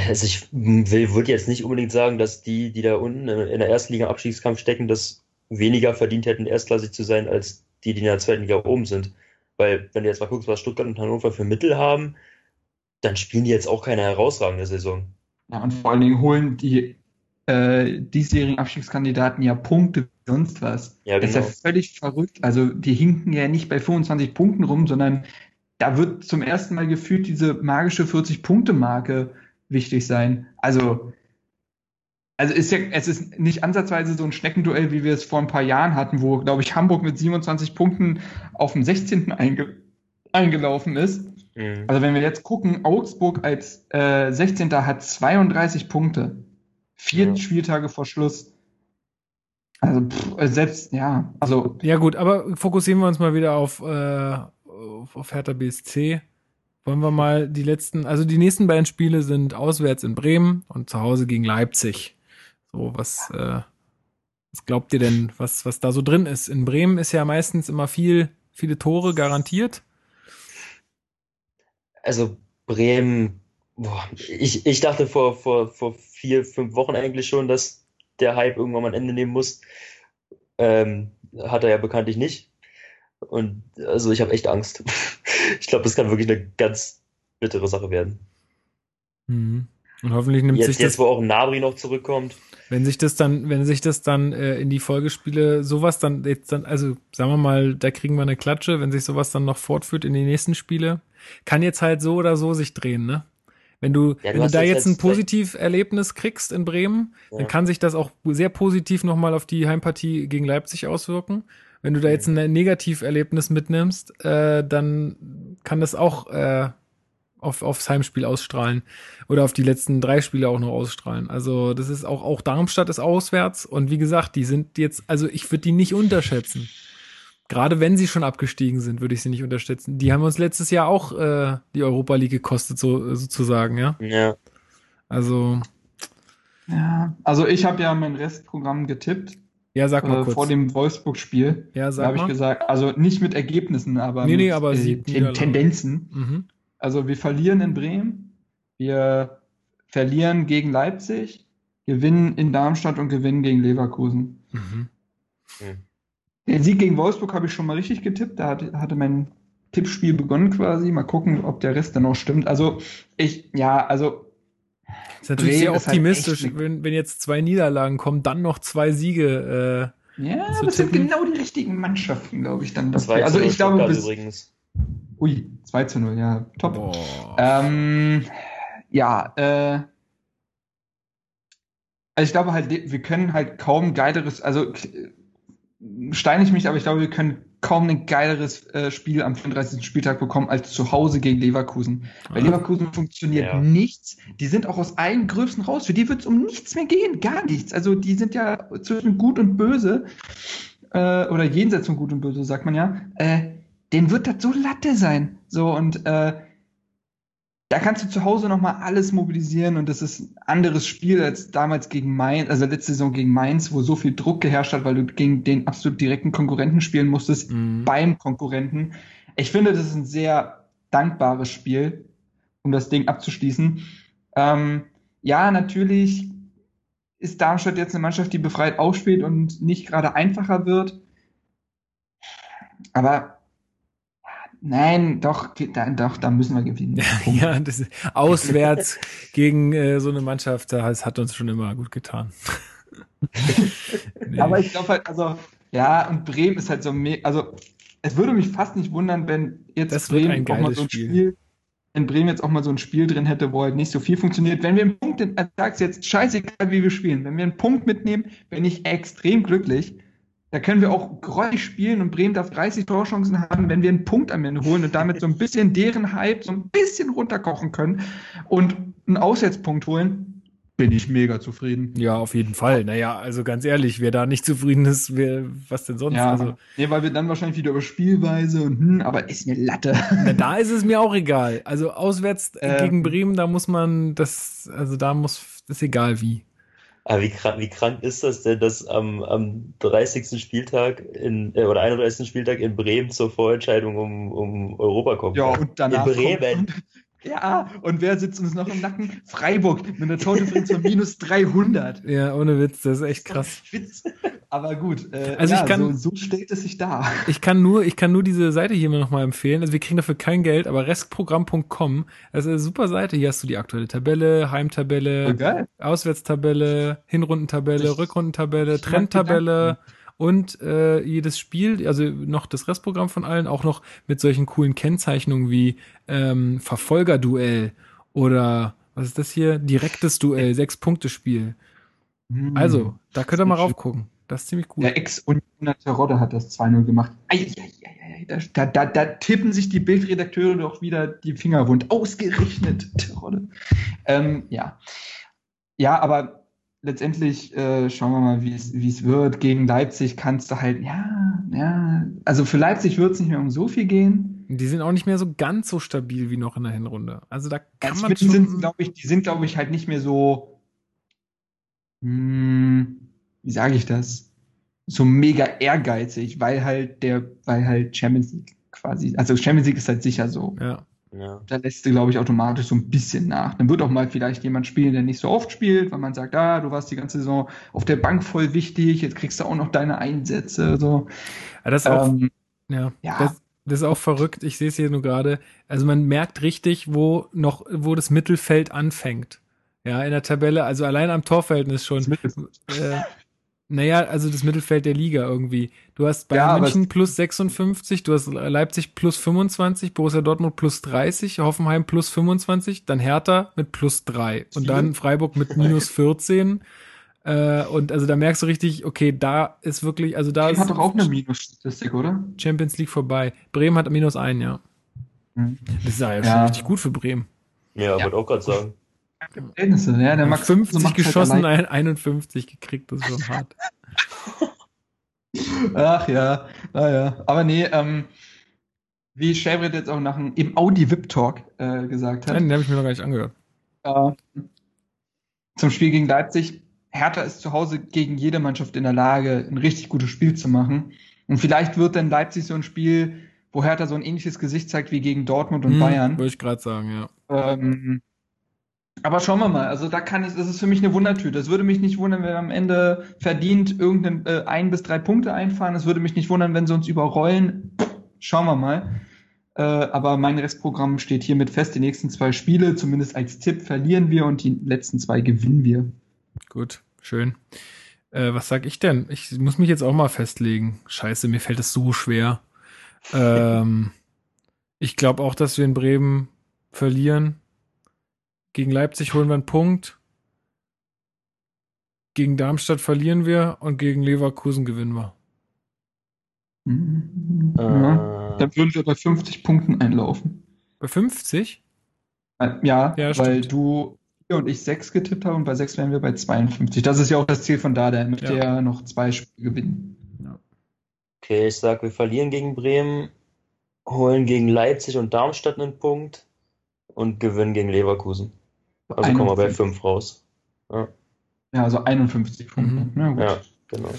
Also ich würde jetzt nicht unbedingt sagen, dass die, die da unten in der ersten Liga im Abstiegskampf stecken, das weniger verdient hätten, erstklassig zu sein, als die, die in der zweiten Liga oben sind. Weil, wenn du jetzt mal guckst, was Stuttgart und Hannover für Mittel haben, dann spielen die jetzt auch keine herausragende Saison. Ja, und vor allen Dingen holen die äh, diesjährigen Abstiegskandidaten ja Punkte wie sonst was. Ja, genau. Das ist ja genau. völlig verrückt. Also die hinken ja nicht bei 25 Punkten rum, sondern da wird zum ersten Mal gefühlt diese magische 40-Punkte-Marke wichtig sein. Also, also ist ja, es ist nicht ansatzweise so ein Schneckenduell, wie wir es vor ein paar Jahren hatten, wo, glaube ich, Hamburg mit 27 Punkten auf dem 16. Einge eingelaufen ist. Mhm. Also wenn wir jetzt gucken, Augsburg als äh, 16. hat 32 Punkte. Vier ja. Spieltage vor Schluss. Also pff, äh, selbst, ja, also. Ja gut, aber fokussieren wir uns mal wieder auf, äh, auf Hertha BSC. Wollen wir mal die letzten, also die nächsten beiden Spiele sind auswärts in Bremen und zu Hause gegen Leipzig. So, was, äh, was glaubt ihr denn, was, was da so drin ist? In Bremen ist ja meistens immer viel, viele Tore garantiert also Bremen, boah, ich, ich dachte vor, vor, vor vier, fünf Wochen eigentlich schon, dass der Hype irgendwann mal ein Ende nehmen muss. Ähm, hat er ja bekanntlich nicht. Und also ich habe echt Angst. ich glaube, das kann wirklich eine ganz bittere Sache werden. Mhm. Und hoffentlich nimmt jetzt, sich das. Jetzt, wo auch Nabri noch zurückkommt. Wenn sich das dann, wenn sich das dann äh, in die Folgespiele sowas dann jetzt dann, also sagen wir mal, da kriegen wir eine Klatsche, wenn sich sowas dann noch fortführt in die nächsten Spiele, kann jetzt halt so oder so sich drehen, ne? Wenn du, ja, du wenn du da jetzt ein Positiverlebnis kriegst in Bremen, ja. dann kann sich das auch sehr positiv nochmal auf die Heimpartie gegen Leipzig auswirken. Wenn du da jetzt ein Negativerlebnis mitnimmst, äh, dann kann das auch äh, auf, aufs Heimspiel ausstrahlen oder auf die letzten drei Spiele auch noch ausstrahlen. Also das ist auch, auch Darmstadt ist auswärts und wie gesagt, die sind jetzt, also ich würde die nicht unterschätzen. Gerade wenn sie schon abgestiegen sind, würde ich sie nicht unterstützen. Die haben uns letztes Jahr auch äh, die Europa League gekostet, so, sozusagen, ja. Ja. Also. Ja, also ich habe ja mein Restprogramm getippt. Ja, sag mal äh, kurz. Vor dem Wolfsburg-Spiel. Ja, sag da habe ich gesagt, also nicht mit Ergebnissen, aber nee, mit nee, aber äh, Ten Tendenzen. Mhm. Also wir verlieren in Bremen, wir verlieren gegen Leipzig, gewinnen in Darmstadt und gewinnen gegen Leverkusen. Mhm. Mhm. Den Sieg gegen Wolfsburg habe ich schon mal richtig getippt. Da hatte, hatte mein Tippspiel begonnen quasi. Mal gucken, ob der Rest dann auch stimmt. Also ich, ja, also. Das ist natürlich sehr halt optimistisch, halt wenn, wenn jetzt zwei Niederlagen kommen, dann noch zwei Siege. Äh, ja, das tippen. sind genau die richtigen Mannschaften, glaube ich, dann. Das war also ich glaube, bis, übrigens. Ui, 2 zu 0, ja, top. Ähm, ja, äh, also ich glaube halt, wir können halt kaum geileres, also steine ich mich, aber ich glaube, wir können kaum ein geileres äh, Spiel am 34. Spieltag bekommen als zu Hause gegen Leverkusen. Bei ah. Leverkusen funktioniert ja. nichts. Die sind auch aus allen Größen raus. Für die wird es um nichts mehr gehen, gar nichts. Also die sind ja zwischen gut und böse äh, oder jenseits von gut und böse, sagt man ja. Äh, denen wird das so Latte sein. So und äh, da kannst du zu Hause nochmal alles mobilisieren und das ist ein anderes Spiel als damals gegen Mainz, also letzte Saison gegen Mainz, wo so viel Druck geherrscht hat, weil du gegen den absolut direkten Konkurrenten spielen musstest, mhm. beim Konkurrenten. Ich finde, das ist ein sehr dankbares Spiel, um das Ding abzuschließen. Ähm, ja, natürlich ist Darmstadt jetzt eine Mannschaft, die befreit aufspielt und nicht gerade einfacher wird. Aber Nein, doch, da, doch, da müssen wir gewinnen. ja, das ist, auswärts gegen äh, so eine Mannschaft, das hat uns schon immer gut getan. nee. Aber ich glaube halt, also, ja, und Bremen ist halt so, also, es würde mich fast nicht wundern, wenn jetzt das Bremen auch mal so ein Spiel. Spiel, wenn Bremen jetzt auch mal so ein Spiel drin hätte, wo halt nicht so viel funktioniert. Wenn wir einen Punkt, ich sag's jetzt, scheißegal, wie wir spielen, wenn wir einen Punkt mitnehmen, bin ich extrem glücklich. Da können wir auch gräulich spielen und Bremen darf 30 Torchancen haben, wenn wir einen Punkt am Ende holen und damit so ein bisschen deren Hype so ein bisschen runterkochen können und einen Aussetzpunkt holen, bin ich mega zufrieden. Ja, auf jeden Fall. Naja, also ganz ehrlich, wer da nicht zufrieden ist, wer, was denn sonst? Ja, also, nee, weil wir dann wahrscheinlich wieder über Spielweise und hm, aber ist eine Latte. Na, da ist es mir auch egal. Also auswärts ähm, gegen Bremen, da muss man das, also da muss, ist egal wie. Aber wie krank, wie krank ist das denn, dass am, am 30. Spieltag in, äh, oder 31. Spieltag in Bremen zur Vorentscheidung um, um Europa kommt? Ja, und danach. In Bremen. Kommt, ja, und wer sitzt uns noch im Nacken? Freiburg mit einer Tordifferenz von minus 300. Ja, ohne Witz, das ist echt krass. Witz. Aber gut, äh, also ja, ich kann, so, so, stellt es sich dar. Ich kann nur, ich kann nur diese Seite hier noch mal empfehlen. Also wir kriegen dafür kein Geld, aber restprogramm.com, das ist eine super Seite. Hier hast du die aktuelle Tabelle, Heimtabelle, okay. Auswärtstabelle, Hinrundentabelle, Rückrundentabelle, Trendtabelle und äh, jedes Spiel, also noch das Restprogramm von allen, auch noch mit solchen coolen Kennzeichnungen wie ähm, Verfolgerduell oder was ist das hier? Direktes Duell, sechs Punkte Spiel. Hm, also, da könnt ihr mal raufgucken. Das ist ziemlich gut. Der Ex-Unioner Terodde hat das 2-0 gemacht. Ei, ei, ei, ei, da, da, da tippen sich die Bildredakteure doch wieder die Finger wund. Ausgerechnet Terodde. Ähm, ja. Ja, aber letztendlich äh, schauen wir mal, wie es wird. Gegen Leipzig kannst du halt, ja, ja, also für Leipzig wird es nicht mehr um so viel gehen. Die sind auch nicht mehr so ganz so stabil wie noch in der Hinrunde. Also da kann also man schon... Sind, glaub ich, die sind, glaube ich, halt nicht mehr so, hm, wie sage ich das, so mega ehrgeizig, weil halt der, weil halt Champions League quasi, also Champions League ist halt sicher so. Ja. Ja. Da lässt du, glaube ich, automatisch so ein bisschen nach. Dann wird auch mal vielleicht jemand spielen, der nicht so oft spielt, weil man sagt, ah, du warst die ganze Saison auf der Bank voll wichtig, jetzt kriegst du auch noch deine Einsätze. So. Ja, das ist auch, ähm, ja, ja. Das, das, ist auch verrückt. Ich sehe es hier nur gerade. Also man merkt richtig, wo noch, wo das Mittelfeld anfängt. Ja, in der Tabelle, also allein am Torverhältnis schon. Äh, naja, also das Mittelfeld der Liga irgendwie. Du hast Bayern ja, München plus 56, du hast Leipzig plus 25, Borussia Dortmund plus 30, Hoffenheim plus 25, dann Hertha mit plus 3 und dann Freiburg mit minus 14. Äh, und also da merkst du richtig, okay, da ist wirklich, also da Bremen ist. hat doch auch eine Minus-Statistik, oder? Champions League vorbei. Bremen hat minus 1, ja. Mhm. Das ist ja, ja, schon richtig gut für Bremen. Ja, ja. wollte auch gerade sagen. Verhältnisse, ja, der Max 50 so geschossen, halt 51 gekriegt, das ist schon hart. Ach ja, naja. Aber nee, ähm, wie Chevrolet jetzt auch nach einem, im Audi-VIP-Talk äh, gesagt hat. Nein, den habe ich mir noch gar nicht angehört. Äh, zum Spiel gegen Leipzig. Hertha ist zu Hause gegen jede Mannschaft in der Lage, ein richtig gutes Spiel zu machen. Und vielleicht wird dann Leipzig so ein Spiel, wo Hertha so ein ähnliches Gesicht zeigt wie gegen Dortmund und hm, Bayern. Würde ich gerade sagen, ja. Ähm, aber schauen wir mal. Also da kann ich, das ist für mich eine Wundertüte. Das würde mich nicht wundern, wenn wir am Ende verdient irgendein äh, ein bis drei Punkte einfahren. Es würde mich nicht wundern, wenn sie uns überrollen. Schauen wir mal. Äh, aber mein Restprogramm steht hiermit fest. Die nächsten zwei Spiele, zumindest als Tipp, verlieren wir und die letzten zwei gewinnen wir. Gut, schön. Äh, was sag ich denn? Ich muss mich jetzt auch mal festlegen. Scheiße, mir fällt es so schwer. Ähm, ich glaube auch, dass wir in Bremen verlieren. Gegen Leipzig holen wir einen Punkt. Gegen Darmstadt verlieren wir und gegen Leverkusen gewinnen wir. Mhm. Ja, dann würden wir bei 50 Punkten einlaufen. Bei 50? Äh, ja, ja weil du und ich sechs getippt haben und bei sechs wären wir bei 52. Das ist ja auch das Ziel von Dada, mit ja. der noch zwei Spiele gewinnen. Ja. Okay, ich sag, wir verlieren gegen Bremen, holen gegen Leipzig und Darmstadt einen Punkt und gewinnen gegen Leverkusen. Also kommen wir bei 5 raus. Ja. ja, also 51 Punkte. Mhm. Ja, ja, genau.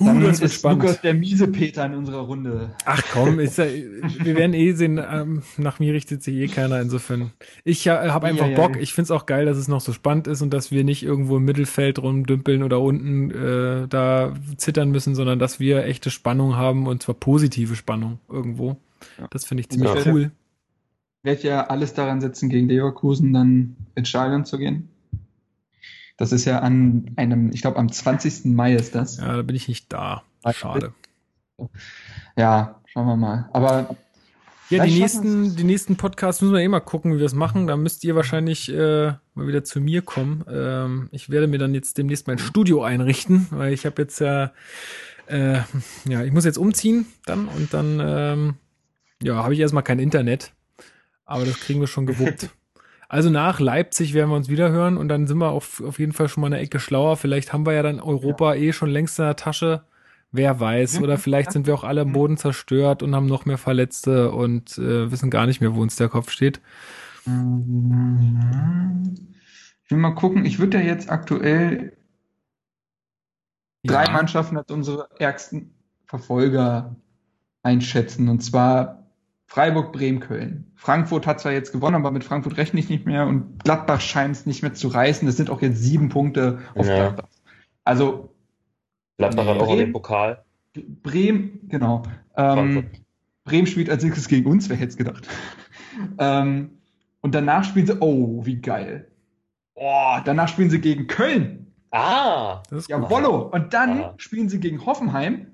Dann uh, ist spannend. Lukas der miese Peter in unserer Runde. Ach komm, ist ja, wir werden eh sehen, ähm, nach mir richtet sich eh keiner insofern. Ich äh, habe einfach ja, Bock, ja. ich find's auch geil, dass es noch so spannend ist und dass wir nicht irgendwo im Mittelfeld rumdümpeln oder unten äh, da zittern müssen, sondern dass wir echte Spannung haben und zwar positive Spannung irgendwo. Das finde ich ziemlich ja. cool. Werd ja alles daran setzen, gegen Leverkusen dann ins Stadion zu gehen. Das ist ja an einem, ich glaube am 20. Mai ist das. Ja, da bin ich nicht da. Schade. Ja, schauen wir mal. Aber ja, die nächsten, die nächsten Podcasts müssen wir eh mal gucken, wie wir es machen. Da müsst ihr wahrscheinlich äh, mal wieder zu mir kommen. Ähm, ich werde mir dann jetzt demnächst mein Studio einrichten, weil ich habe jetzt ja, äh, ja, ich muss jetzt umziehen dann und dann, ähm, ja, habe ich erstmal kein Internet. Aber das kriegen wir schon gewuppt. Also nach Leipzig werden wir uns wieder hören und dann sind wir auf, auf jeden Fall schon mal eine Ecke schlauer. Vielleicht haben wir ja dann Europa ja. eh schon längst in der Tasche. Wer weiß. Oder vielleicht sind wir auch alle am Boden zerstört und haben noch mehr Verletzte und äh, wissen gar nicht mehr, wo uns der Kopf steht. Ich will mal gucken. Ich würde ja jetzt aktuell drei Mannschaften als unsere ärgsten Verfolger einschätzen. Und zwar Freiburg, Bremen, Köln. Frankfurt hat zwar jetzt gewonnen, aber mit Frankfurt rechne ich nicht mehr und Gladbach scheint es nicht mehr zu reißen. Das sind auch jetzt sieben Punkte auf ja. Gladbach. Also Gladbach hat auch den Pokal. Bremen, genau. Ähm, Bremen spielt als nächstes gegen uns, wer hätte es gedacht. ähm, und danach spielen sie, oh, wie geil. Oh, danach spielen sie gegen Köln. Ah. Das ist Jawollo. Und dann ah. spielen sie gegen Hoffenheim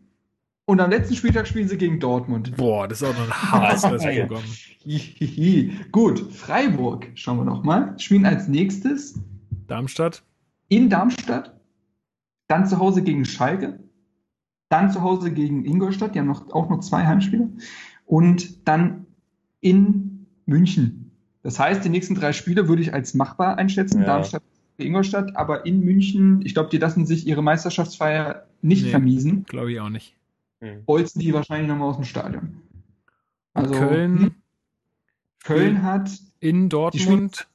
und am letzten Spieltag spielen sie gegen Dortmund. Boah, das ist auch noch ein hartes Programm. Gut, Freiburg, schauen wir noch mal. Spielen als nächstes Darmstadt. In Darmstadt. Dann zu Hause gegen Schalke. Dann zu Hause gegen Ingolstadt. Die haben noch, auch noch zwei Heimspiele. Und dann in München. Das heißt, die nächsten drei Spiele würde ich als machbar einschätzen. Ja. Darmstadt, Ingolstadt. Aber in München, ich glaube, die lassen sich ihre Meisterschaftsfeier nicht nee, vermiesen. Glaube ich auch nicht hm. bolzen die wahrscheinlich nochmal aus dem Stadion. Also Köln, hm? Köln hat in Dortmund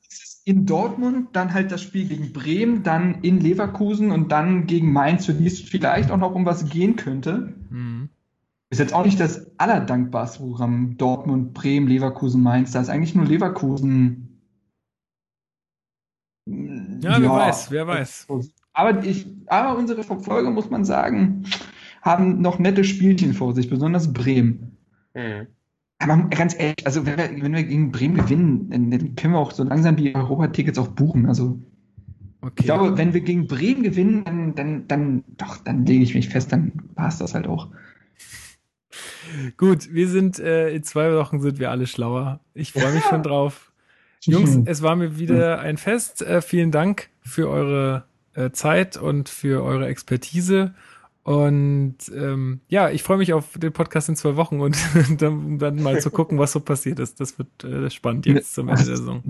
in Dortmund, dann halt das Spiel gegen Bremen, dann in Leverkusen und dann gegen Mainz, für die es vielleicht auch noch um was gehen könnte. Mhm. Ist jetzt auch nicht das allerdankbarste Programm. Dortmund, Bremen, Leverkusen, Mainz. Da ist eigentlich nur Leverkusen. Ja, ja wer weiß, wer weiß. Aber, ich, aber unsere Verfolger, muss man sagen, haben noch nette Spielchen vor sich, besonders Bremen. Mhm. Aber ganz ehrlich, also wenn wir, wenn wir gegen Bremen gewinnen, dann, können wir auch so langsam die Europa-Tickets auch buchen. Also okay. ich glaube, wenn wir gegen Bremen gewinnen, dann, dann, dann doch, dann lege ich mich fest, dann war es das halt auch. Gut, wir sind äh, in zwei Wochen sind wir alle schlauer. Ich freue mich schon drauf. Jungs, es war mir wieder ein Fest. Äh, vielen Dank für eure äh, Zeit und für eure Expertise. Und ähm, ja, ich freue mich auf den Podcast in zwei Wochen und dann, um dann mal zu gucken, was so passiert ist. Das wird äh, spannend jetzt zum Ende der Saison.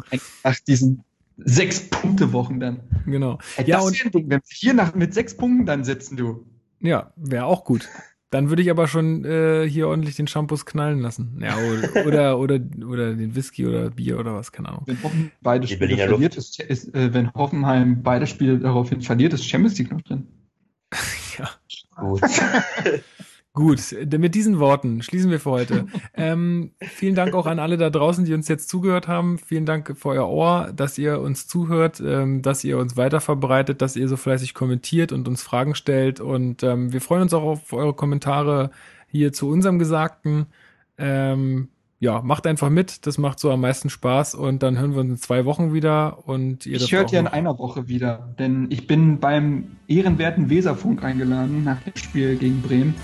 Nach diesen sechs Punkte Wochen dann. Genau. Ey, ja, und Ding, wenn wir hier nach, mit sechs Punkten dann sitzen, du. Ja, wäre auch gut. Dann würde ich aber schon äh, hier ordentlich den Shampoos knallen lassen. Ja, oder, oder, oder, oder den Whisky oder Bier oder was, keine Ahnung. Wenn Hoffenheim beide Spiele verliert, ist, ist, äh, wenn Hoffenheim beide Spiele daraufhin verliert, ist Champions League noch drin. ja. Gut. Gut, mit diesen Worten schließen wir für heute. Ähm, vielen Dank auch an alle da draußen, die uns jetzt zugehört haben. Vielen Dank für euer Ohr, dass ihr uns zuhört, ähm, dass ihr uns weiter verbreitet, dass ihr so fleißig kommentiert und uns Fragen stellt. Und ähm, wir freuen uns auch auf eure Kommentare hier zu unserem Gesagten. Ähm, ja, macht einfach mit, das macht so am meisten Spaß und dann hören wir uns in zwei Wochen wieder und ihr Ich höre ja in einer Woche wieder, denn ich bin beim ehrenwerten Weserfunk eingeladen nach dem Spiel gegen Bremen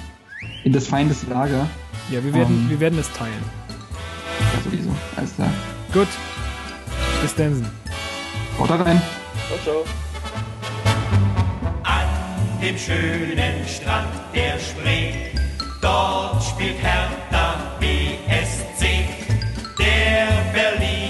in des Feindes Lager. Ja, wir werden, um, ähm, wir werden es teilen. Ja, sowieso, alles klar. Gut, bis dann. Haut rein. Ciao, ciao. An dem schönen Strand der Spree, dort spielt Hertha Jeder hat für